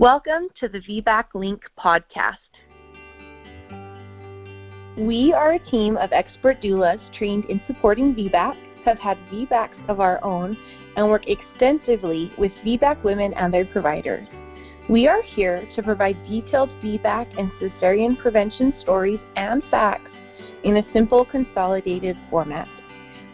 Welcome to the VBAC Link podcast. We are a team of expert doulas trained in supporting VBAC, have had VBACs of our own, and work extensively with VBAC women and their providers. We are here to provide detailed VBAC and cesarean prevention stories and facts in a simple, consolidated format.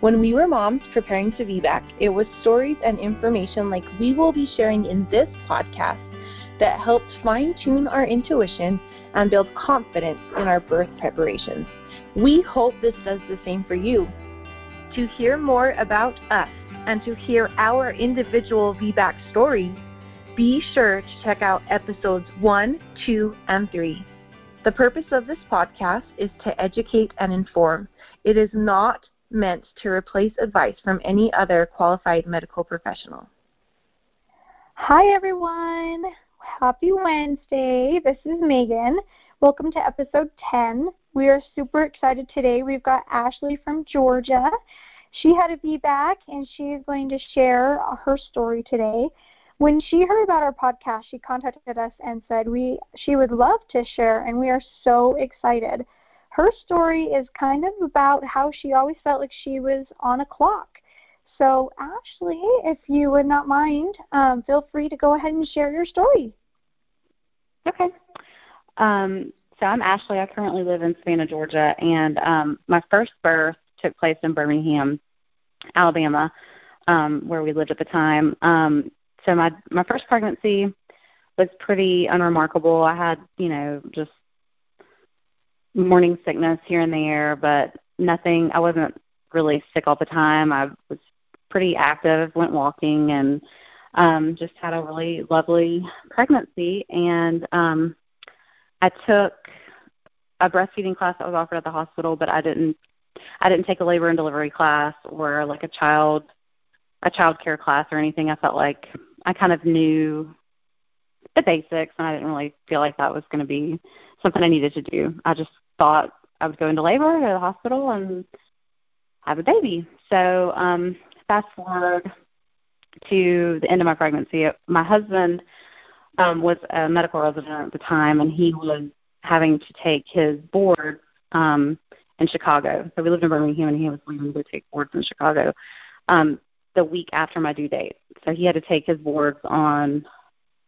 When we were moms preparing to VBAC, it was stories and information like we will be sharing in this podcast that helps fine tune our intuition and build confidence in our birth preparations. We hope this does the same for you. To hear more about us and to hear our individual VBAC stories, be sure to check out episodes 1, 2, and 3. The purpose of this podcast is to educate and inform. It is not meant to replace advice from any other qualified medical professional. Hi, everyone. Happy Wednesday. This is Meagan. Welcome to episode 10. We are super excited today. We've got Ashley from Georgia. She had a VBAC and she is going to share her story today when she heard about our podcast, she contacted us and said we she would love to share, and we are so excited. Her story is kind of about how she always felt like she was on a clock. So, Ashley, if you would not mind, um, feel free to go ahead and share your story. Okay. Um, so I'm Ashley. I currently live in Savannah, Georgia, and um, my first birth took place in Birmingham, Alabama, um, where we lived at the time. Um, so my my first pregnancy was pretty unremarkable. I had, you know, just morning sickness here and there, but nothing. I wasn't really sick all the time. I was pretty active, went walking, and um, just had a really lovely pregnancy. And um, I took a breastfeeding class that was offered at the hospital, but I didn't. I didn't take a labor and delivery class or like a child a child care class or anything. I felt like I kind of knew the basics, and I didn't really feel like that was going to be something I needed to do. I just thought I would go into labor at the hospital and have a baby. So um, fast forward to the end of my pregnancy, my husband um, was a medical resident at the time, and he was having to take his board um, in Chicago. So we lived in Birmingham, and he was leaving to take boards in Chicago. Um, the week after my due date. So he had to take his boards on,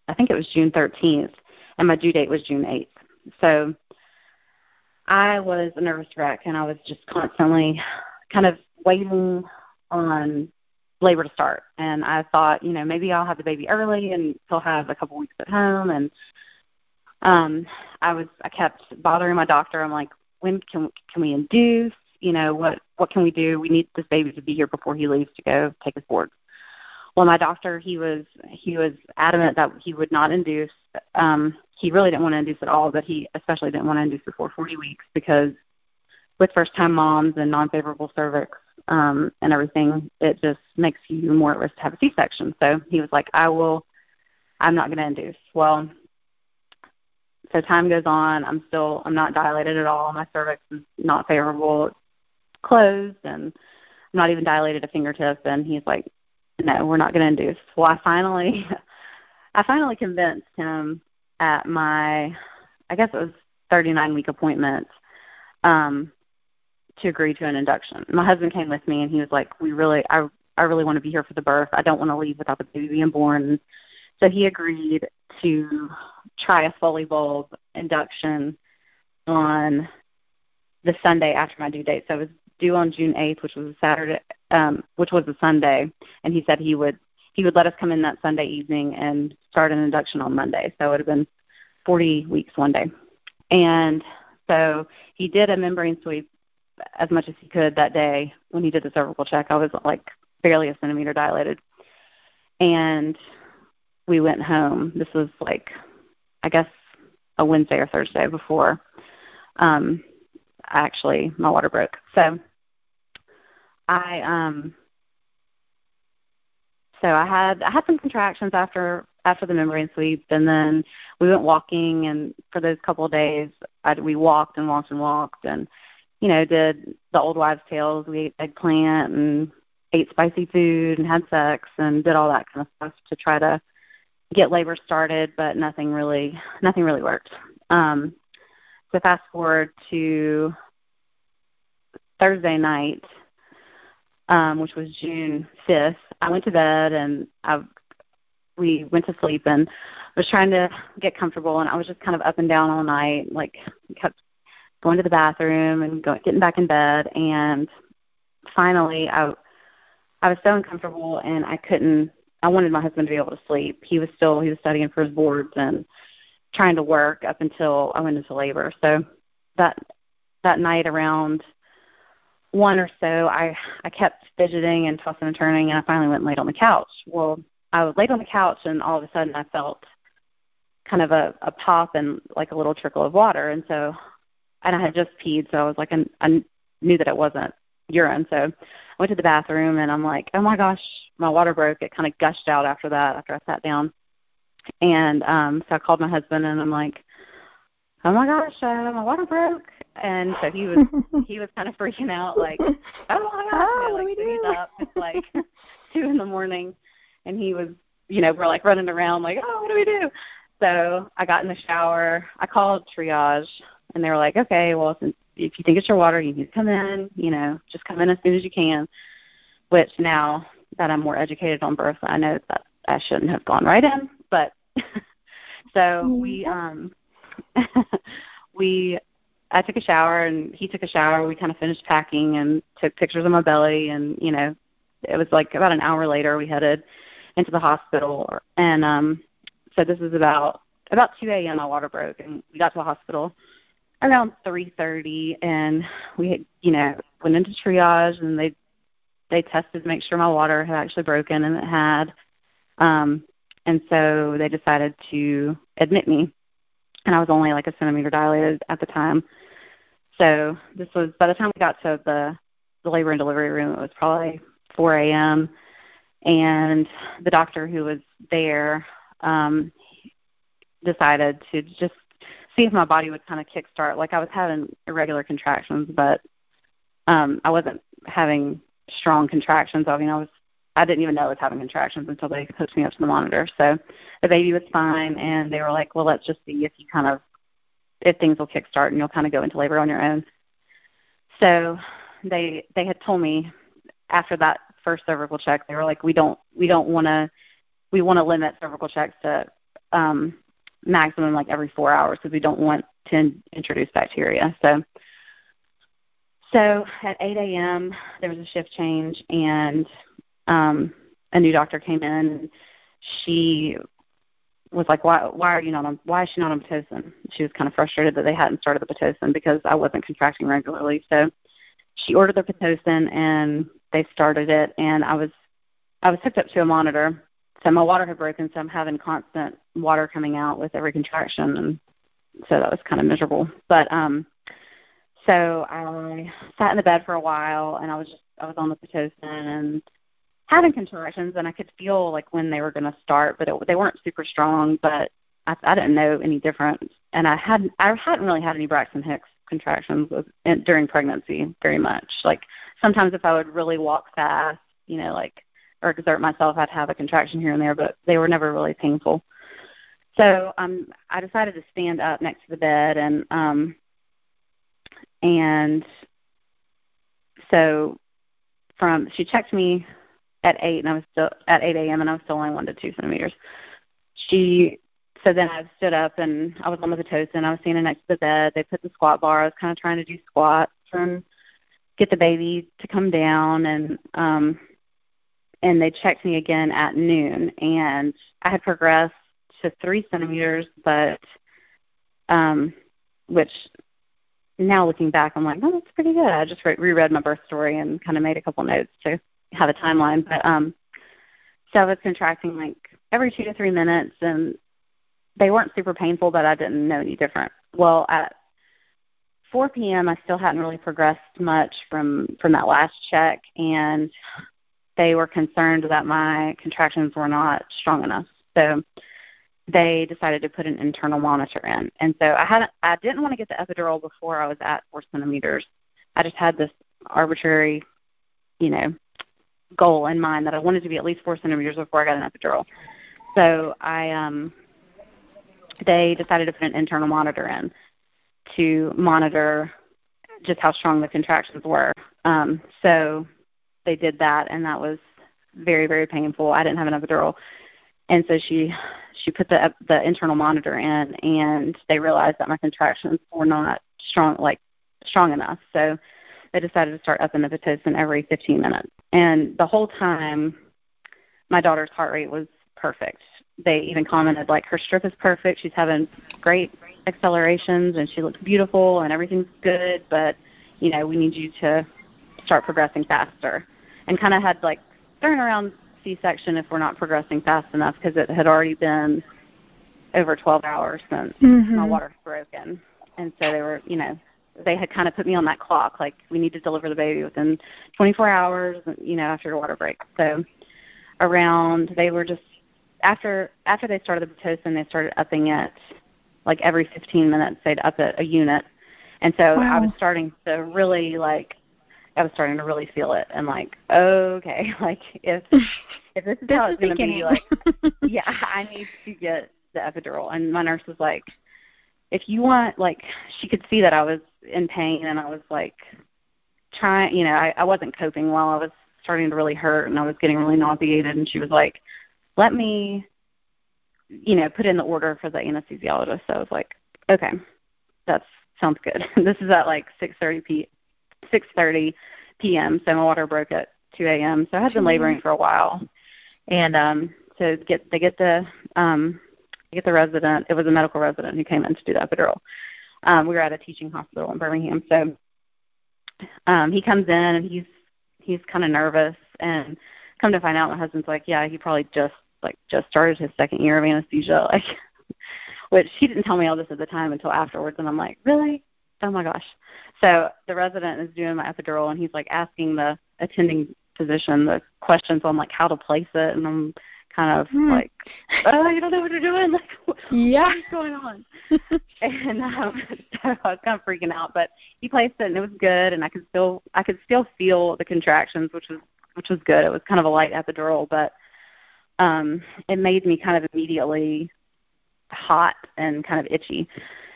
I think it was June 13th, and my due date was June 8th. So I was a nervous wreck, and I was just constantly kind of waiting on labor to start. And I thought, you know, maybe I'll have the baby early, and he'll have a couple weeks at home. And um, I was, I kept bothering my doctor. I'm like, when can can we induce? you know, what what can we do? We need this baby to be here before he leaves to go take his board. Well, my doctor, he was he was adamant that he would not induce. Um, he really didn't want to induce at all, but he especially didn't want to induce before 40 weeks because with first-time moms and non-favorable cervix um, and everything, it just makes you more at risk to have a C-section. So he was like, I will, I'm not going to induce. Well, so time goes on. I'm still, I'm not dilated at all. My cervix is not favorable closed and I'm not even dilated a fingertip and he's like, No, we're not gonna induce. Well I finally I finally convinced him at my I guess it was thirty nine week appointment, um, to agree to an induction. My husband came with me and he was like, We really I I really want to be here for the birth. I don't want to leave without the baby being born. So he agreed to try a Foley bulb induction on the Sunday after my due date. So it was due on June 8th, which was a Saturday, um, which was a Sunday, and he said he would he would let us come in that Sunday evening and start an induction on Monday. So it would have been 40 weeks one day, and so he did a membrane sweep as much as he could that day when he did the cervical check. I was like barely a centimeter dilated, and we went home. This was like, I guess, a Wednesday or Thursday before um, actually my water broke. So I um so I had I had some contractions after after the membrane sweep, and then we went walking, and for those couple of days, I, we walked and walked and walked, and you know did the old wives' tales. We ate eggplant and ate spicy food and had sex and did all that kind of stuff to try to get labor started, but nothing really nothing really worked. Um, so fast forward to Thursday night, um, which was June 5th. I went to bed and I we went to sleep and was trying to get comfortable and I was just kind of up and down all night, like kept going to the bathroom and going getting back in bed and finally I I was so uncomfortable and I couldn't I wanted my husband to be able to sleep. He was still he was studying for his boards and trying to work up until I went into labor. So that that night around one or so I I kept fidgeting and tossing and turning and I finally went and laid on the couch. Well, I was laid on the couch and all of a sudden I felt kind of a, a pop and like a little trickle of water and so and I had just peed so I was like I, I knew that it wasn't urine. So I went to the bathroom and I'm like oh my gosh my water broke. It kind of gushed out after that after I sat down. And um so I called my husband and I'm like oh my gosh uh, my water broke. And so he was he was kind of freaking out like oh my gosh oh, you know, like what do we do? up. It's like two in the morning and he was you know we're like running around like oh what do we do? So i got in the shower. I called triage and they were like okay well since if you think it's your water you need to come in you know just come in as soon as you can which now that i'm more educated on birth i know that i shouldn't have gone right in but so we um we I took a shower and he took a shower. We kind of finished packing and took pictures of my belly and you know, it was like about an hour later we headed into the hospital and um so this is about about 2 a.m. my water broke and we got to the hospital around 3:30 and we had, you know went into triage and they they tested to make sure my water had actually broken and it had um and so they decided to admit me and I was only like a centimeter dilated at the time. So this was by the time we got to the the labor and delivery room, it was probably 4 a.m. And the doctor who was there um, decided to just see if my body would kind of kickstart. Like I was having irregular contractions, but um, I wasn't having strong contractions. I mean, I was I didn't even know I was having contractions until they hooked me up to the monitor. So the baby was fine, and they were like, "Well, let's just see if you kind of if things will kickstart and you'll kind of go into labor on your own." So they they had told me after that first cervical check, they were like, "We don't we don't want to we want to limit cervical checks to um, maximum like every four hours because we don't want to in- introduce bacteria." So so at 8 a.m. there was a shift change and um, a new doctor came in and she was like, why, why are you not on, why is she not on Pitocin? She was kind of frustrated that they hadn't started the Pitocin because I wasn't contracting regularly. So she ordered the Pitocin and they started it and I was, I was hooked up to a monitor. So my water had broken, so I'm having constant water coming out with every contraction and so that was kind of miserable. But, um, so I sat in the bed for a while and I was just, I was on the Pitocin and having contractions and I could feel like when they were going to start, but it, they weren't super strong. But I, I didn't know any different, and I hadn't I hadn't really had any Braxton Hicks contractions with, in, during pregnancy very much. Like sometimes if I would really walk fast, you know, like or exert myself, I'd have a contraction here and there, but they were never really painful. So um, I decided to stand up next to the bed and um, and so from she checked me at eight, and I was still at eight a.m. and I was still only one to two centimeters. She so then I stood up and I was on the pitocin. I was standing next to the bed. They put the squat bar. I was kind of trying to do squats and get the baby to come down and um and they checked me again at noon and I had progressed to three centimeters but um which now looking back I'm like, oh that's pretty good. I just re- reread my birth story and kind of made a couple notes to have a timeline, but um, so I was contracting like every two to three minutes, and they weren't super painful, but I didn't know any different. Well, at 4 p.m., I still hadn't really progressed much from from that last check, and they were concerned that my contractions were not strong enough. So they decided to put an internal monitor in. And so I had I didn't want to get the epidural before I was at four centimeters. I just had this arbitrary, you know, goal in mind that I wanted to be at least four centimeters before I got an epidural. so I um they decided to put an internal monitor in to monitor just how strong the contractions were. Um, so they did that, and that was very very painful. I didn't have an epidural, and so she she put the the internal monitor in, and they realized that my contractions were not strong like strong enough. So they decided to start upping the pitocin every 15 minutes, and the whole time my daughter's heart rate was perfect. They even commented like her strip is perfect. She's having great accelerations and she looks beautiful and everything's good, but you know we need you to start progressing faster. And kind of had like turn around C-section if we're not progressing fast enough because it had already been over 12 hours since mm-hmm. my water broken, and so they were you know they had kind of put me on that clock like we need to deliver the baby within 24 hours you know after the water break so around they were just after after they started the pitocin they started upping it like every 15 minutes they'd up it a unit and so wow. i was starting to really like i was starting to really feel it and like okay like if if this is this how it's to be like yeah i need to get the epidural and my nurse was like if you want like she could see that i was in pain and i was like trying you know i i wasn't coping well i was starting to really hurt and I was getting really nauseated and she was like, Let me you know, put in the order for the anesthesiologist. So I was like, Okay, that sounds good. this is at like six thirty p six thirty PM, so my water broke at two AM. So I had been laboring for a while. And um so get they get the um get the resident it was a medical resident who came in to do the epidural. Um, we were at a teaching hospital in Birmingham. So um, he comes in and he's he's kind of nervous and come to find out my husband's like yeah he probably just like just started his second year of anesthesia like which he didn't tell me all this at the time until afterwards and i'm like really oh my gosh. So the resident is doing my epidural and he's like asking the attending physician the questions on like how to place it and i'm kind of hmm. like oh you don't know what you're doing? Like yeah. what's going on? And um so i was kind of freaking out but he placed it and it was good and i could still i could still feel the contractions which was which was good. It was kind of a light epidural but um it made me kind of immediately hot and kind of itchy.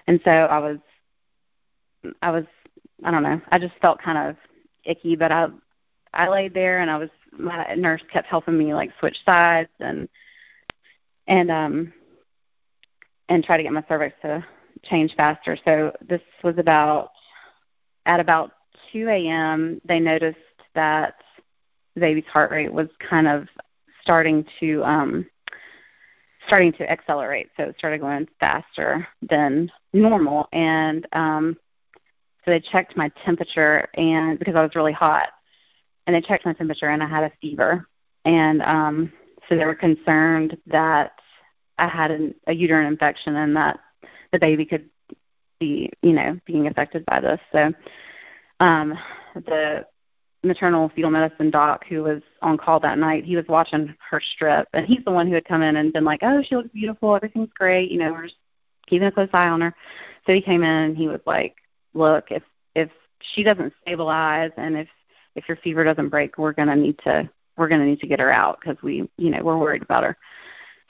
And so i was i was i don't know i just felt kind of icky but i i laid there and i was my nurse kept helping me like switch sides and and um and try to get my cervix to change faster. So this was about at about 2 a.m. They noticed that the baby's heart rate was kind of starting to um starting to accelerate. So it started going faster than normal and um so they checked my temperature and because I was really hot and they checked my temperature and I had a fever. And um, so they were concerned that I had an, a uterine infection and that the baby could be, you know, being affected by this. So um, the maternal fetal medicine doc who was on call that night, he was watching her strip, and he's the one who had come in and been like, "Oh, she looks beautiful. Everything's great. You know, we're just keeping a close eye on her." So he came in and he was like, "Look, if if she doesn't stabilize and if if your fever doesn't break, we're gonna need to we're gonna need to get her out because we you know we're worried about her.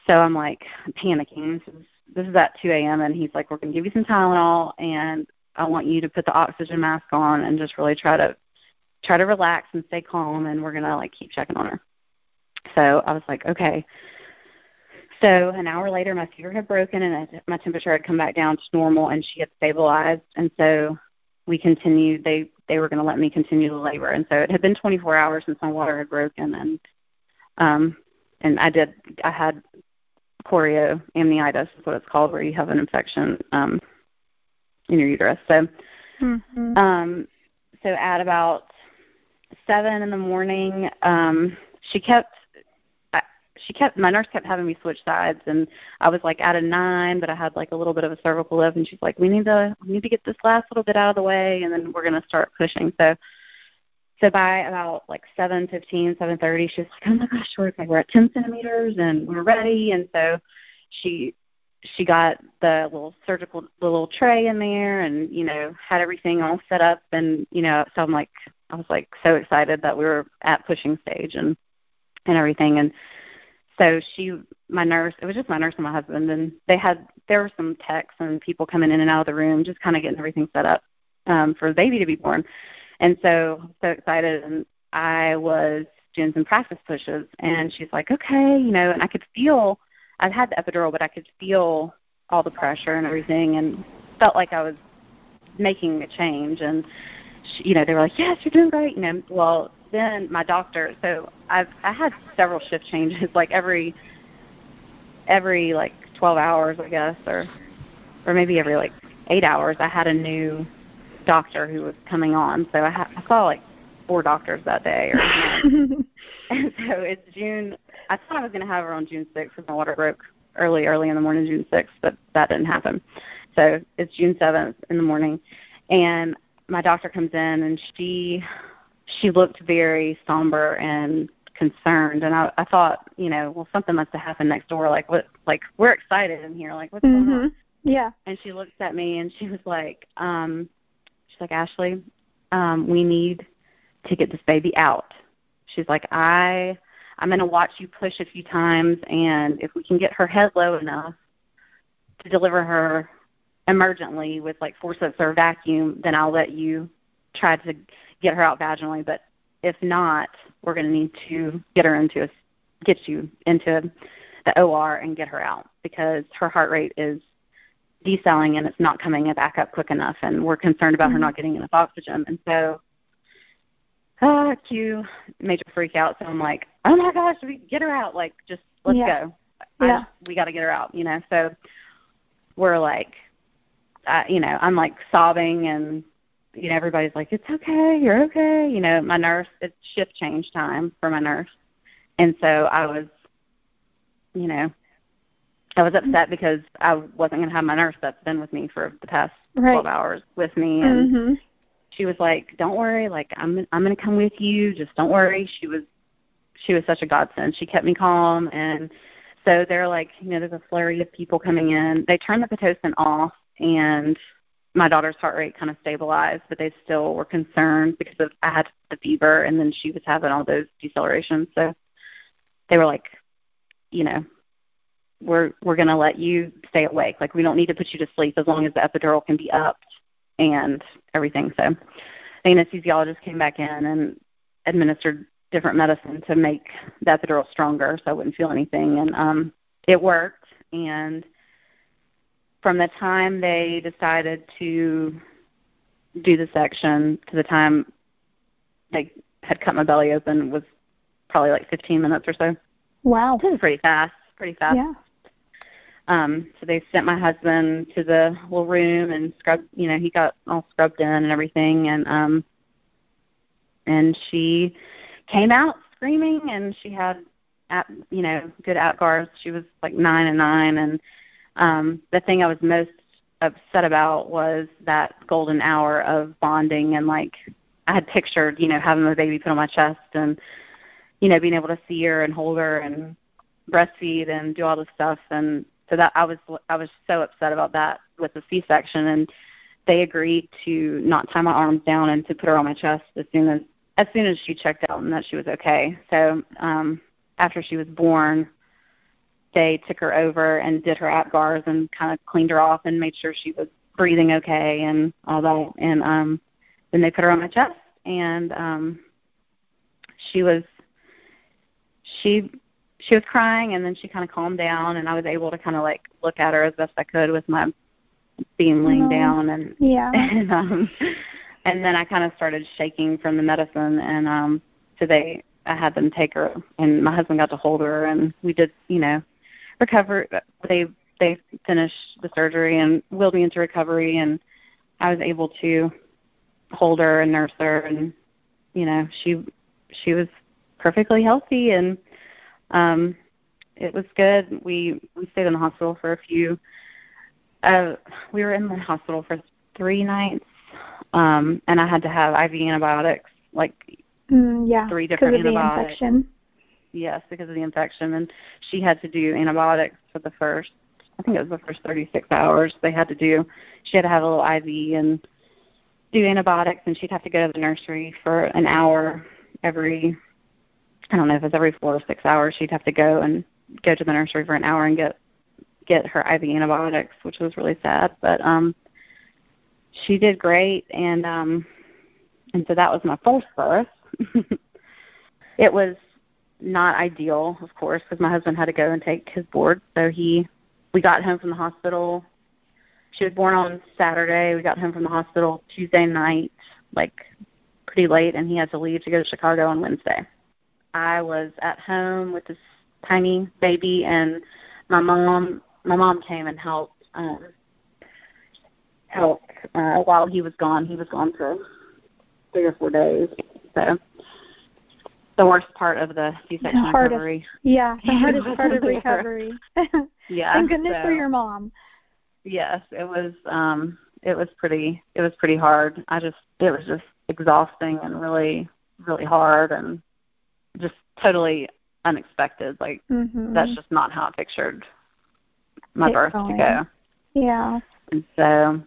So I'm like panicking. This is this is at 2 a.m. and he's like, we're gonna give you some Tylenol and I want you to put the oxygen mask on and just really try to try to relax and stay calm and we're gonna like keep checking on her. So I was like, okay. So an hour later, my fever had broken and my temperature had come back down to normal, and she had stabilized. And so we continued. They they were going to let me continue the labor. And so it had been 24 hours since my water had broken, and um, and I did I had chorioamnitis is what it's called, where you have an infection um, in your uterus. So mm-hmm. um, so at about seven in the morning, um, she kept she kept my nurse kept having me switch sides and I was like at a nine but I had like a little bit of a cervical lift and she's like, We need to we need to get this last little bit out of the way and then we're gonna start pushing. So so by about like seven fifteen, seven thirty, she's like, Oh my gosh, we're like we're at ten centimeters and we're ready and so she she got the little surgical the little tray in there and, you know, had everything all set up and, you know, so I'm like I was like so excited that we were at pushing stage and and everything and so she my nurse it was just my nurse and my husband and they had there were some techs and people coming in and out of the room just kind of getting everything set up um for the baby to be born. And so so excited and i was doing some practice pushes and she's like okay you know and i could feel i'd had the epidural but i could feel all the pressure and everything and felt like i was making a change and she, you know they were like yes you're doing great you know well then my doctor so i've i had several shift changes like every every like twelve hours i guess or or maybe every like eight hours i had a new doctor who was coming on. So i, ha- I saw like four doctors that day or and so it's june i thought i was going to have her on june sixth because my water broke early early in the morning june sixth but that didn't happen. So it's june seventh in the morning. And my doctor comes in and she she looked very somber and concerned and I, I thought, you know, well something must have happened next door, like what like we're excited in here, like what's mm-hmm. going on? Yeah. And she looks at me and she was like, um she's like, Ashley, um, we need to get this baby out. She's like, I I'm gonna watch you push a few times and if we can get her head low enough to deliver her emergently with like forceps or vacuum, then I'll let you try to get her out vaginally. But if not, we're going to need to get her into a, get you into the OR and get her out because her heart rate is decelling and it's not coming back up quick enough, and we're concerned about mm-hmm. her not getting enough oxygen. And so, ah, cue major freak out. So I'm like, oh my gosh, we get her out. Like, just let's yeah. go. Yeah. I, we got to get her out. You know, so we're like, uh, you know, I'm like sobbing and you know, everybody's like, It's okay, you're okay. You know, my nurse it's shift change time for my nurse. And so I was you know, I was upset because I wasn't gonna have my nurse that's been with me for the past right. twelve hours with me and mm-hmm. she was like, Don't worry, like I'm I'm gonna come with you, just don't worry. She was she was such a godsend. She kept me calm and so they're like, you know, there's a flurry of people coming in. They turn the Pitocin off and my daughter's heart rate kind of stabilized, but they still were concerned because of I had the fever and then she was having all those decelerations. So they were like, you know, we're we're gonna let you stay awake. Like we don't need to put you to sleep as long as the epidural can be upped and everything. So the anesthesiologist came back in and administered different medicine to make the epidural stronger so I wouldn't feel anything and um it worked and from the time they decided to do the section to the time they had cut my belly open was probably like 15 minutes or so. Wow. This is pretty fast, pretty fast. Yeah. Um, so they sent my husband to the little room and scrubbed, you know, he got all scrubbed in and everything and um and she came out screaming and she had at, you know, good Apgars. She was like 9 and 9 and um, the thing I was most upset about was that golden hour of bonding and like I had pictured, you know, having my baby put on my chest and you know, being able to see her and hold her and breastfeed and do all this stuff and so that I was I was so upset about that with the C section and they agreed to not tie my arms down and to put her on my chest as soon as as soon as she checked out and that she was okay. So um after she was born, they took her over and did her APGARs and kind of cleaned her off and made sure she was breathing okay and all that. And um, then they put her on my chest and um, she was she she was crying and then she kind of calmed down and I was able to kind of like look at her as best I could with my being laying oh, down and yeah and um and then I kind of started shaking from the medicine and um so they I had them take her and my husband got to hold her and we did you know recover. They they finished the surgery and wheeled me into recovery, and I was able to hold her and nurse her, and you know she she was perfectly healthy, and um, it was good. We we stayed in the hospital for a few. Uh, we were in the hospital for three nights, um, and I had to have IV antibiotics, like mm, yeah, three different antibiotics. The infection. Yes, because of the infection, and she had to do antibiotics for the first. I think it was the first 36 hours. They had to do. She had to have a little IV and do antibiotics, and she'd have to go to the nursery for an hour every. I don't know if it's every four or six hours. She'd have to go and go to the nursery for an hour and get get her IV antibiotics, which was really sad. But um, she did great, and um, and so that was my first birth. it was not ideal, of course, because my husband had to go and take his board. So he, we got home from the hospital. She was born on Saturday. We got home from the hospital Tuesday night, like pretty late, and he had to leave to go to Chicago on Wednesday. I was at home with this tiny baby, and my mom, my mom came and helped, um, helped uh, while he was gone. He was gone for three or four days, so the worst part of the C-section the hardest, recovery. Yeah, the hardest part of recovery. yeah. Thank goodness so, for your mom. Yes, it was. um It was pretty. It was pretty hard. I just. It was just exhausting and really, really hard and just totally unexpected. Like mm-hmm. that's just not how I pictured my birth going. to go. Yeah. And so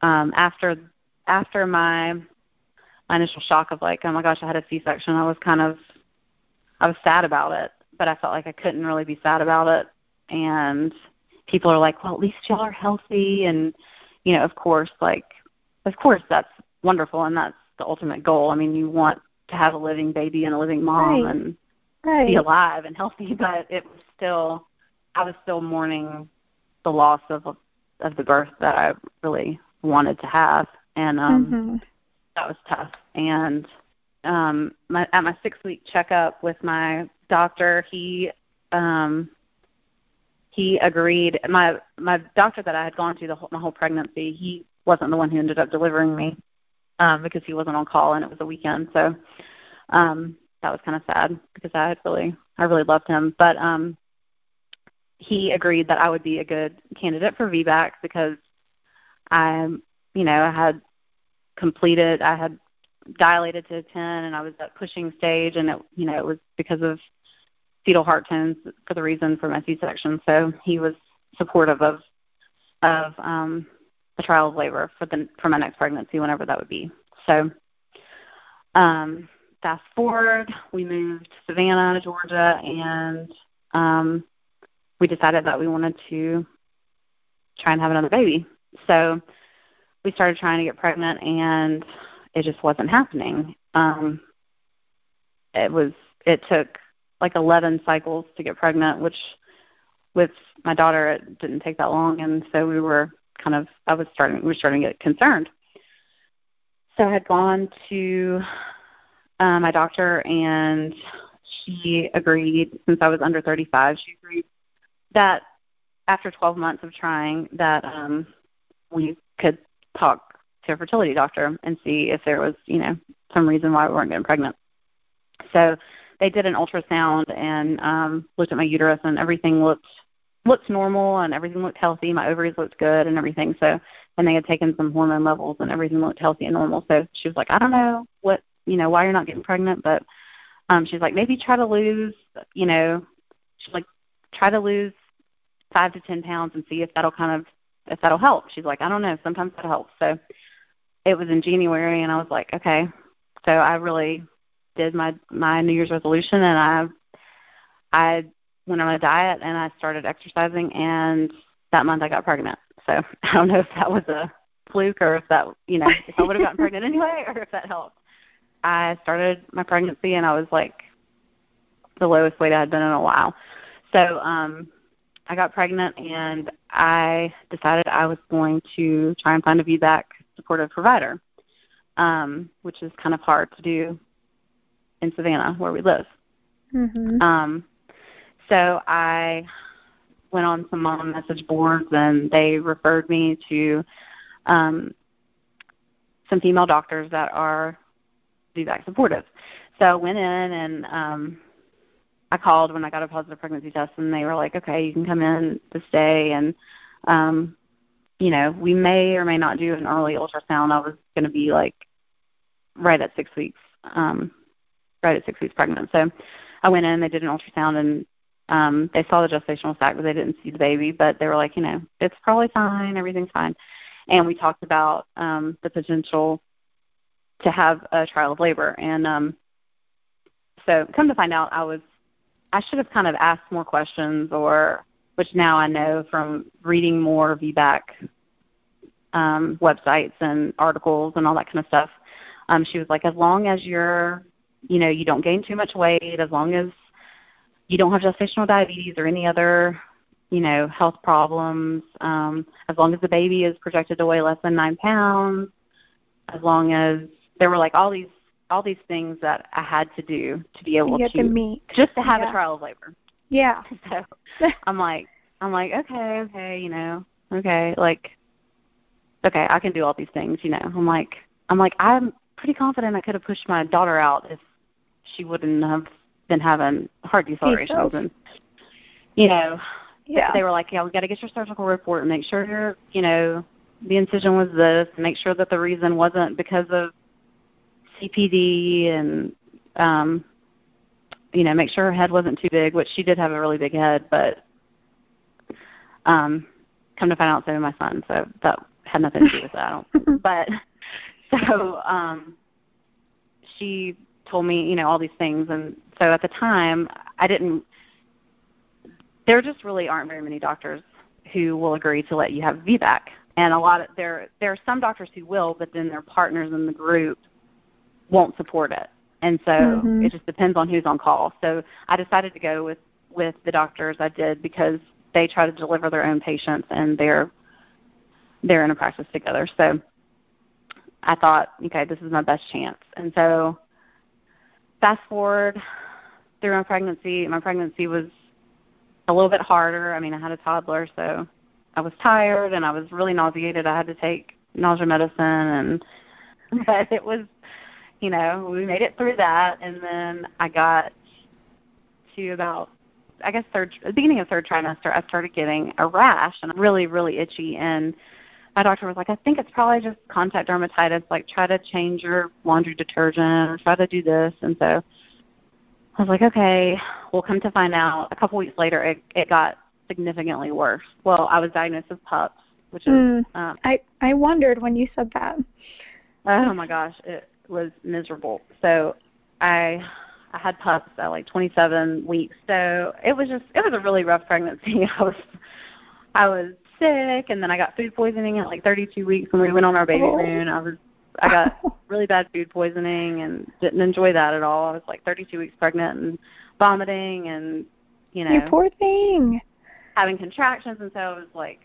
um after after my my initial shock of like, oh my gosh, I had a C section, I was kind of I was sad about it, but I felt like I couldn't really be sad about it. And people are like, Well, at least y'all are healthy and you know, of course, like of course that's wonderful and that's the ultimate goal. I mean you want to have a living baby and a living mom right. and right. be alive and healthy, but it was still I was still mourning the loss of of the birth that I really wanted to have. And um mm-hmm that was tough. And um, my, at my six week checkup with my doctor, he um, he agreed. My my doctor that I had gone to the whole, my whole pregnancy, he wasn't the one who ended up delivering me um, because he wasn't on call and it was a weekend. So um, that was kind of sad because I had really I really loved him, but um, he agreed that I would be a good candidate for VBAC because I'm you know, I had completed. I had dilated to 10 and I was at pushing stage and it, you know, it was because of fetal heart tones for the reason for my C-section. So he was supportive of, of, um, the trial of labor for the, for my next pregnancy, whenever that would be. So, um, fast forward, we moved to Savannah, Georgia, and, um, we decided that we wanted to try and have another baby. So we started trying to get pregnant and it just wasn't happening. Um it was it took like 11 cycles to get pregnant, which with my daughter it didn't take that long and so we were kind of I was starting we were starting to get concerned. So I had gone to uh, my doctor and she agreed since I was under 35 she agreed that after 12 months of trying that um we could talk to a fertility doctor and see if there was, you know, some reason why we weren't getting pregnant. So they did an ultrasound and um looked at my uterus and everything looked looked normal and everything looked healthy. My ovaries looked good and everything. So and they had taken some hormone levels and everything looked healthy and normal. So she was like, I don't know what you know, why you're not getting pregnant, but um she's like, maybe try to lose, you know, she's like, try to lose five to ten pounds and see if that'll kind of if that'll help. She's like, I don't know, sometimes that helps. So it was in January and I was like, okay. So I really did my my New Year's resolution and I I went on a diet and I started exercising and that month I got pregnant. So I don't know if that was a fluke or if that you know, if I would have gotten pregnant anyway or if that helped. I started my pregnancy and I was like the lowest weight I had been in a while. So um I got pregnant and I decided I was going to try and find a VBAC supportive provider, um, which is kind of hard to do in Savannah where we live. Mm-hmm. Um, so I went on some mom message boards and they referred me to um, some female doctors that are VBAC supportive. So I went in and um, I called when I got a positive pregnancy test, and they were like, "Okay, you can come in this day, and um, you know, we may or may not do an early ultrasound." I was going to be like right at six weeks, um, right at six weeks pregnant. So I went in, they did an ultrasound, and um, they saw the gestational sac, but they didn't see the baby. But they were like, you know, it's probably fine, everything's fine. And we talked about um, the potential to have a trial of labor, and um, so come to find out, I was I should have kind of asked more questions, or which now I know from reading more VBAC um, websites and articles and all that kind of stuff. Um, she was like, as long as you're, you know, you don't gain too much weight, as long as you don't have gestational diabetes or any other, you know, health problems, um, as long as the baby is projected to weigh less than nine pounds, as long as there were like all these all these things that I had to do to be able to, to meet. just to have yeah. a trial of labor. Yeah. So I'm like I'm like, okay, okay, you know, okay, like okay, I can do all these things, you know. I'm like I'm like I'm pretty confident I could have pushed my daughter out if she wouldn't have been having heart decelerations and you know yeah. they were like, Yeah, we gotta get your surgical report and make sure you're you know, the incision was this, make sure that the reason wasn't because of CPD and um you know, make sure her head wasn't too big, which she did have a really big head, but um come to find out so did my son, so that had nothing to do with that. but so um she told me, you know, all these things and so at the time I didn't there just really aren't very many doctors who will agree to let you have VBAC. And a lot of there there are some doctors who will, but then their partners in the group won't support it. And so mm-hmm. it just depends on who's on call. So I decided to go with with the doctors I did because they try to deliver their own patients and they're they're in a practice together. So I thought, okay, this is my best chance. And so fast forward through my pregnancy, my pregnancy was a little bit harder. I mean, I had a toddler, so I was tired and I was really nauseated. I had to take nausea medicine and but it was you know, we made it through that, and then I got to about, I guess third, beginning of third trimester, I started getting a rash and really, really itchy, and my doctor was like, I think it's probably just contact dermatitis. Like, try to change your laundry detergent or try to do this, and so I was like, okay. We'll come to find out, a couple weeks later, it, it got significantly worse. Well, I was diagnosed with PUPPS, which is. Mm, um, I I wondered when you said that. Oh my gosh, it was miserable. So I I had PUPPS at like 27 weeks. So it was just it was a really rough pregnancy. I was I was sick and then I got food poisoning at like 32 weeks when we went on our baby Oh. moon. I was I got really bad food poisoning and didn't enjoy that at all. I was like 32 weeks pregnant and vomiting and you know You poor thing. having contractions and so I was like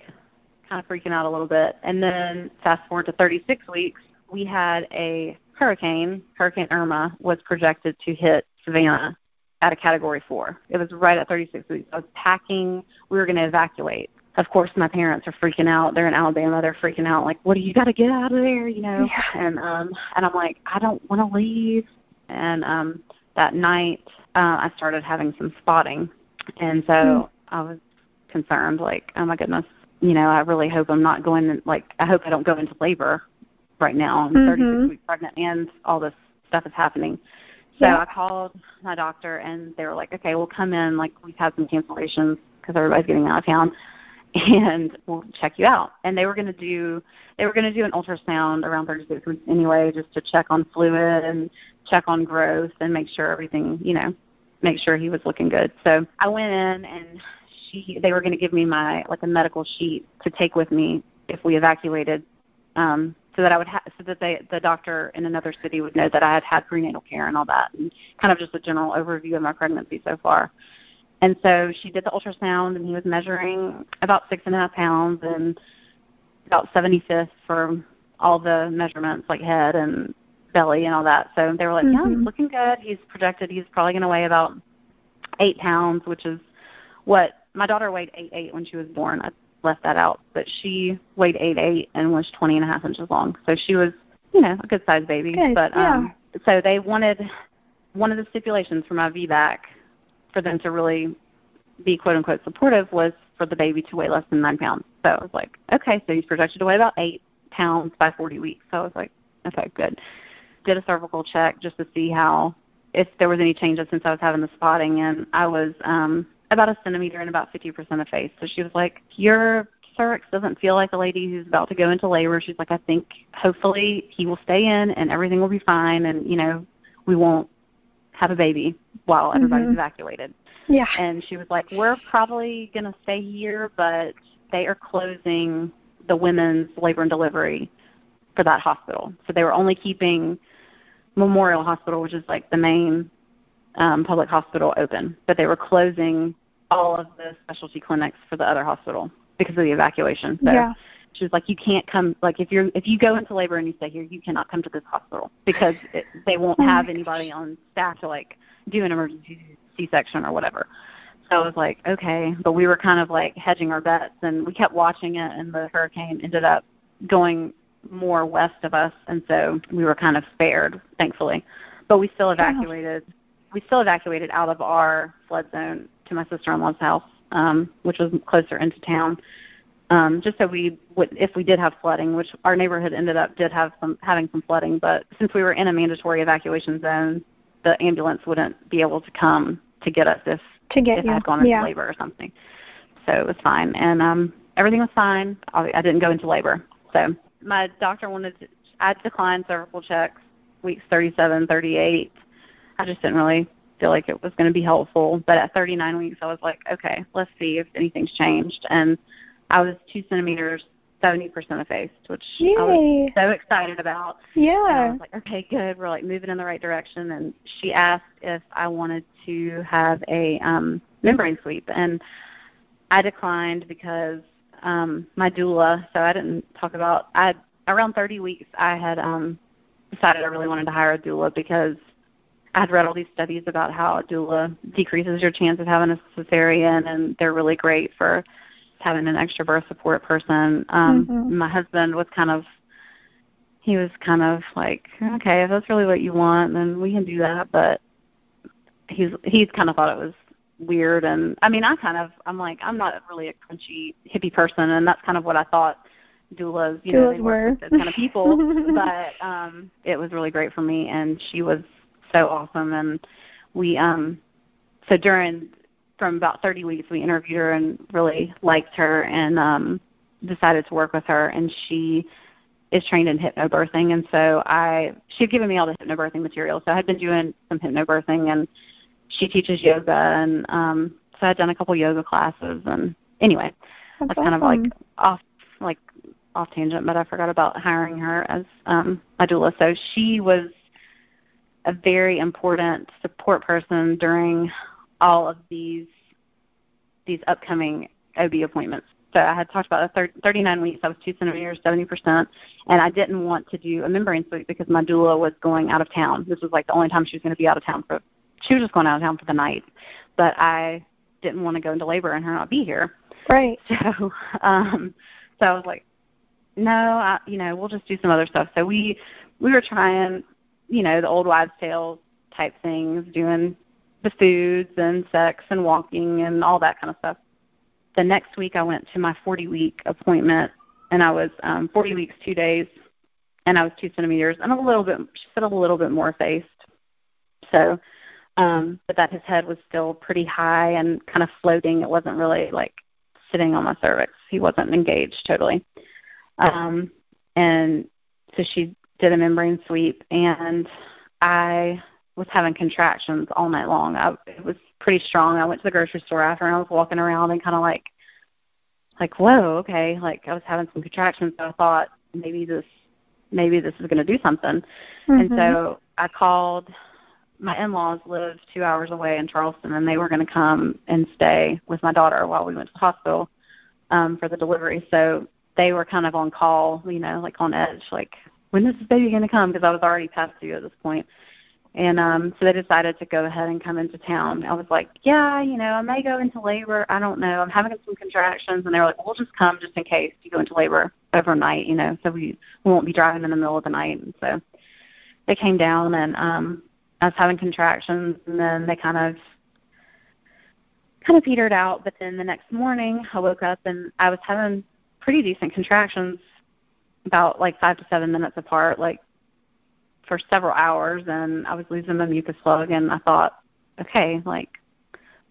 kind of freaking out a little bit. And then fast forward to 36 weeks, we had a hurricane, Hurricane Irma, was projected to hit Savannah at a category four. It was right at 36 weeks. I was packing. We were going to evacuate. Of course, my parents are freaking out. They're in Alabama. They're freaking out. Like, what do you got to get out of there? You know. Yeah. And um, and I'm like, I don't want to leave. And um, that night, uh, I started having some spotting, and so I was concerned. Like, oh my goodness, you know, I really hope I'm not going. In, like, I hope I don't go into labor right now. I'm 36 Mhm. weeks pregnant, and all this stuff is happening. So Yeah. I called my doctor, and they were like, "Okay, we'll come in. Like, we've had some cancellations because everybody's getting out of town, and we'll check you out." And they were going to do they were going to do an ultrasound around 36 weeks anyway, just to check on fluid and check on growth and make sure everything, you know, make sure he was looking good. So I went in, and she they were going to give me my like a medical sheet to take with me if we evacuated um, so that I would ha- so that they the doctor in another city would know that I had had prenatal care and all that, and kind of just a general overview of my pregnancy so far. And so she did the ultrasound, and he was measuring about six and a half pounds and about 75th for all the measurements, like head and belly and all that. So they were like, "Yeah, he's Mhm. looking good. He's projected he's probably going to weigh about eight pounds, which is what my daughter weighed eight eight when she was born. I left that out, but she weighed eight eight and was twenty and a half inches long. So she was, you know, a good sized baby. Good, but yeah. um so they wanted one of the stipulations for my VBAC for them to really be quote unquote supportive was for the baby to weigh less than nine pounds. So I was like, okay, so he's projected to weigh about eight pounds by 40 weeks. So I was like, okay, good. Did a cervical check just to see how if there was any changes since I was having the spotting, and I was um about a centimeter and about 50% effaced. So she was like, your cervix doesn't feel like a lady who's about to go into labor. She's like, I think hopefully he will stay in and everything will be fine, and you know we won't have a baby while everybody's Mhm. evacuated. Yeah. And she was like, "We're probably going to stay here, but they are closing the women's labor and delivery for that hospital. So they were only keeping Memorial Hospital, which is like the main um, public hospital, open, but they were closing all of the specialty clinics for the other hospital because of the evacuation. So yeah. she was like, "You can't come. Like if you're if you go into labor and you stay here, you cannot come to this hospital because it, they won't Oh have anybody on staff to like do an emergency C-section or whatever." So I was like, okay, but we were kind of like hedging our bets, and we kept watching it, and the hurricane ended up going more west of us, and so we were kind of spared, thankfully. But we still evacuated. We still evacuated out of our flood zone to my sister-in-law's house, um, which was closer into town, um, just so we would, if we did have flooding, which our neighborhood ended up did have some having some flooding, but since we were in a mandatory evacuation zone, the ambulance wouldn't be able to come to get us if To get if you. I had gone into yeah. labor or something. So it was fine, and um, everything was fine. I, I didn't go into labor. So my doctor wanted to. I declined cervical checks weeks 37, 38. I just didn't really feel like it was going to be helpful. But at 39 weeks, I was like, okay, let's see if anything's changed. And I was two centimeters, 70% effaced, which I was so excited about. Yeah. And I was like, okay, good. We're like moving in the right direction. And she asked if I wanted to have a um, membrane sweep, and I declined because um, my doula. So I didn't talk about. I around 30 weeks, I had um, decided I really wanted to hire a doula because I had read all these studies about how a doula decreases your chance of having a cesarean, and they're really great for having an extra birth support person. Um, Mhm. My husband was kind of he was kind of like, okay, if that's really what you want, then we can do that. But he's he's kind of thought it was weird, and I mean, I kind of I'm like I'm not really a crunchy hippie person, and that's kind of what I thought doulas, you know, they work were. those kind of people. but um, it was really great for me, and she was so awesome, and we um, so during from about 30 weeks, we interviewed her and really liked her, and um, decided to work with her, and she is trained in hypnobirthing and so I she had given me all the hypnobirthing material. So I had been doing some hypnobirthing and she teaches yoga and um so I'd done a couple yoga classes and anyway, That's that's kind of like off like off tangent, but I forgot about hiring her as um a doula. So she was a very important support person during all of these these upcoming OB appointments. So I had talked about the thir- 39 weeks. I was two centimeters, 70%, and I didn't want to do a membrane sweep because my doula was going out of town. This was like the only time she was going to be out of town for. She was just going out of town for the night, but I didn't want to go into labor and her not be here. Right. So, um, so I was like, no, I, you know, we'll just do some other stuff. So we we were trying, you know, the old wives' tales type things, doing the foods and sex and walking and all that kind of stuff. The next week, I went to my 40 week appointment, and I was um, 40 weeks, two days, and I was two centimeters and a little bit. She said a little bit more effaced. So, um, but that his head was still pretty high and kind of floating. It wasn't really like sitting on my cervix. He wasn't engaged totally. Um, and so she did a membrane sweep, and I was having contractions all night long. I, it was pretty strong. I went to the grocery store after, and I was walking around and kind of like, like, whoa, okay. Like I was having some contractions, so I thought maybe this, maybe this is going to do something. And Mhm. so I called. My in-laws live two hours away in Charleston, and they were going to come and stay with my daughter while we went to the hospital um, for the delivery. So they were kind of on call, you know, like on edge, like when is this baby going to come? Because I was already past due at this point. And um, so they decided to go ahead and come into town. I was like, yeah, you know, I may go into labor. I don't know. I'm having some contractions, and they were like, we'll just come just in case you go into labor overnight, you know, so we, we won't be driving in the middle of the night. And so they came down, and um, I was having contractions, and then they kind of kind of petered out. But then the next morning, I woke up and I was having pretty decent contractions, about like five to seven minutes apart, like for several hours, and I was losing my mucus plug, and I thought, okay, like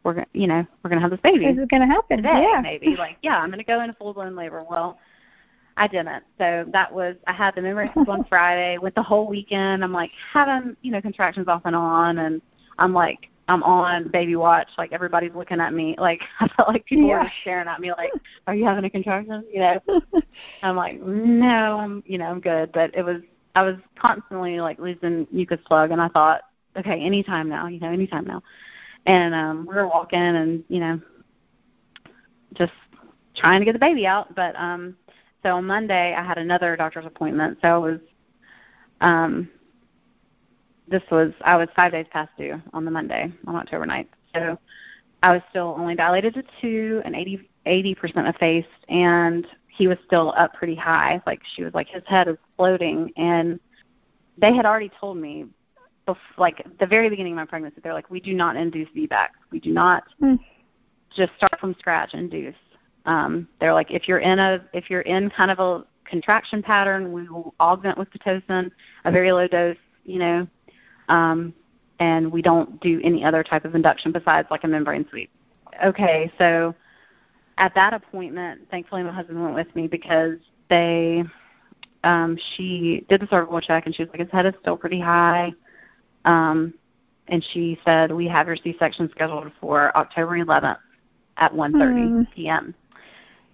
we're gonna, you know, we're gonna have this baby This is going to happen. today, yeah. maybe. Like, yeah, I'm gonna go into full blown labor. Well, I didn't. So that was I had the memory on Friday. Went the whole weekend. I'm like having you know contractions off and on, and I'm like I'm on baby watch, like everybody's looking at me. Like I felt like people Yeah. were staring at me like, Are you having a contraction? You know. I'm like, No, I'm you know, I'm good. But it was I was constantly like losing mucus plug and I thought, Okay, anytime now, you know, anytime now. And um we were walking and, you know, just trying to get the baby out. But um so on Monday I had another doctor's appointment. So I was um this was I was five days past due on the Monday on October 9th. So I was still only dilated to two and 80 percent effaced, and he was still up pretty high. Like she was like his head is floating, and they had already told me, bef- like the very beginning of my pregnancy, they're like, we do not induce VBAC. We do not Mm. just start from scratch induce. Um, they're like, if you're in a if you're in kind of a contraction pattern, we will augment with pitocin, a very low dose, you know, um, and we don't do any other type of induction besides like a membrane sweep. Okay, so at that appointment, thankfully my husband went with me because they um she did the cervical check and she was like his head is still pretty high. Um and she said we have your C-section scheduled for October 11th at 1:30 Hmm. p.m.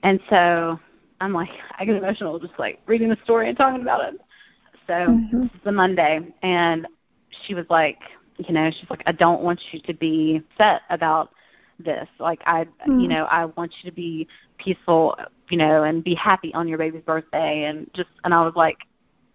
And so I'm like I get emotional just like reading the story and talking about it. So Mhm. this is the Monday and she was like, you know, she's like, I don't want you to be upset about this. Like I Mm. you know, I want you to be peaceful, you know, and be happy on your baby's birthday and just and I was like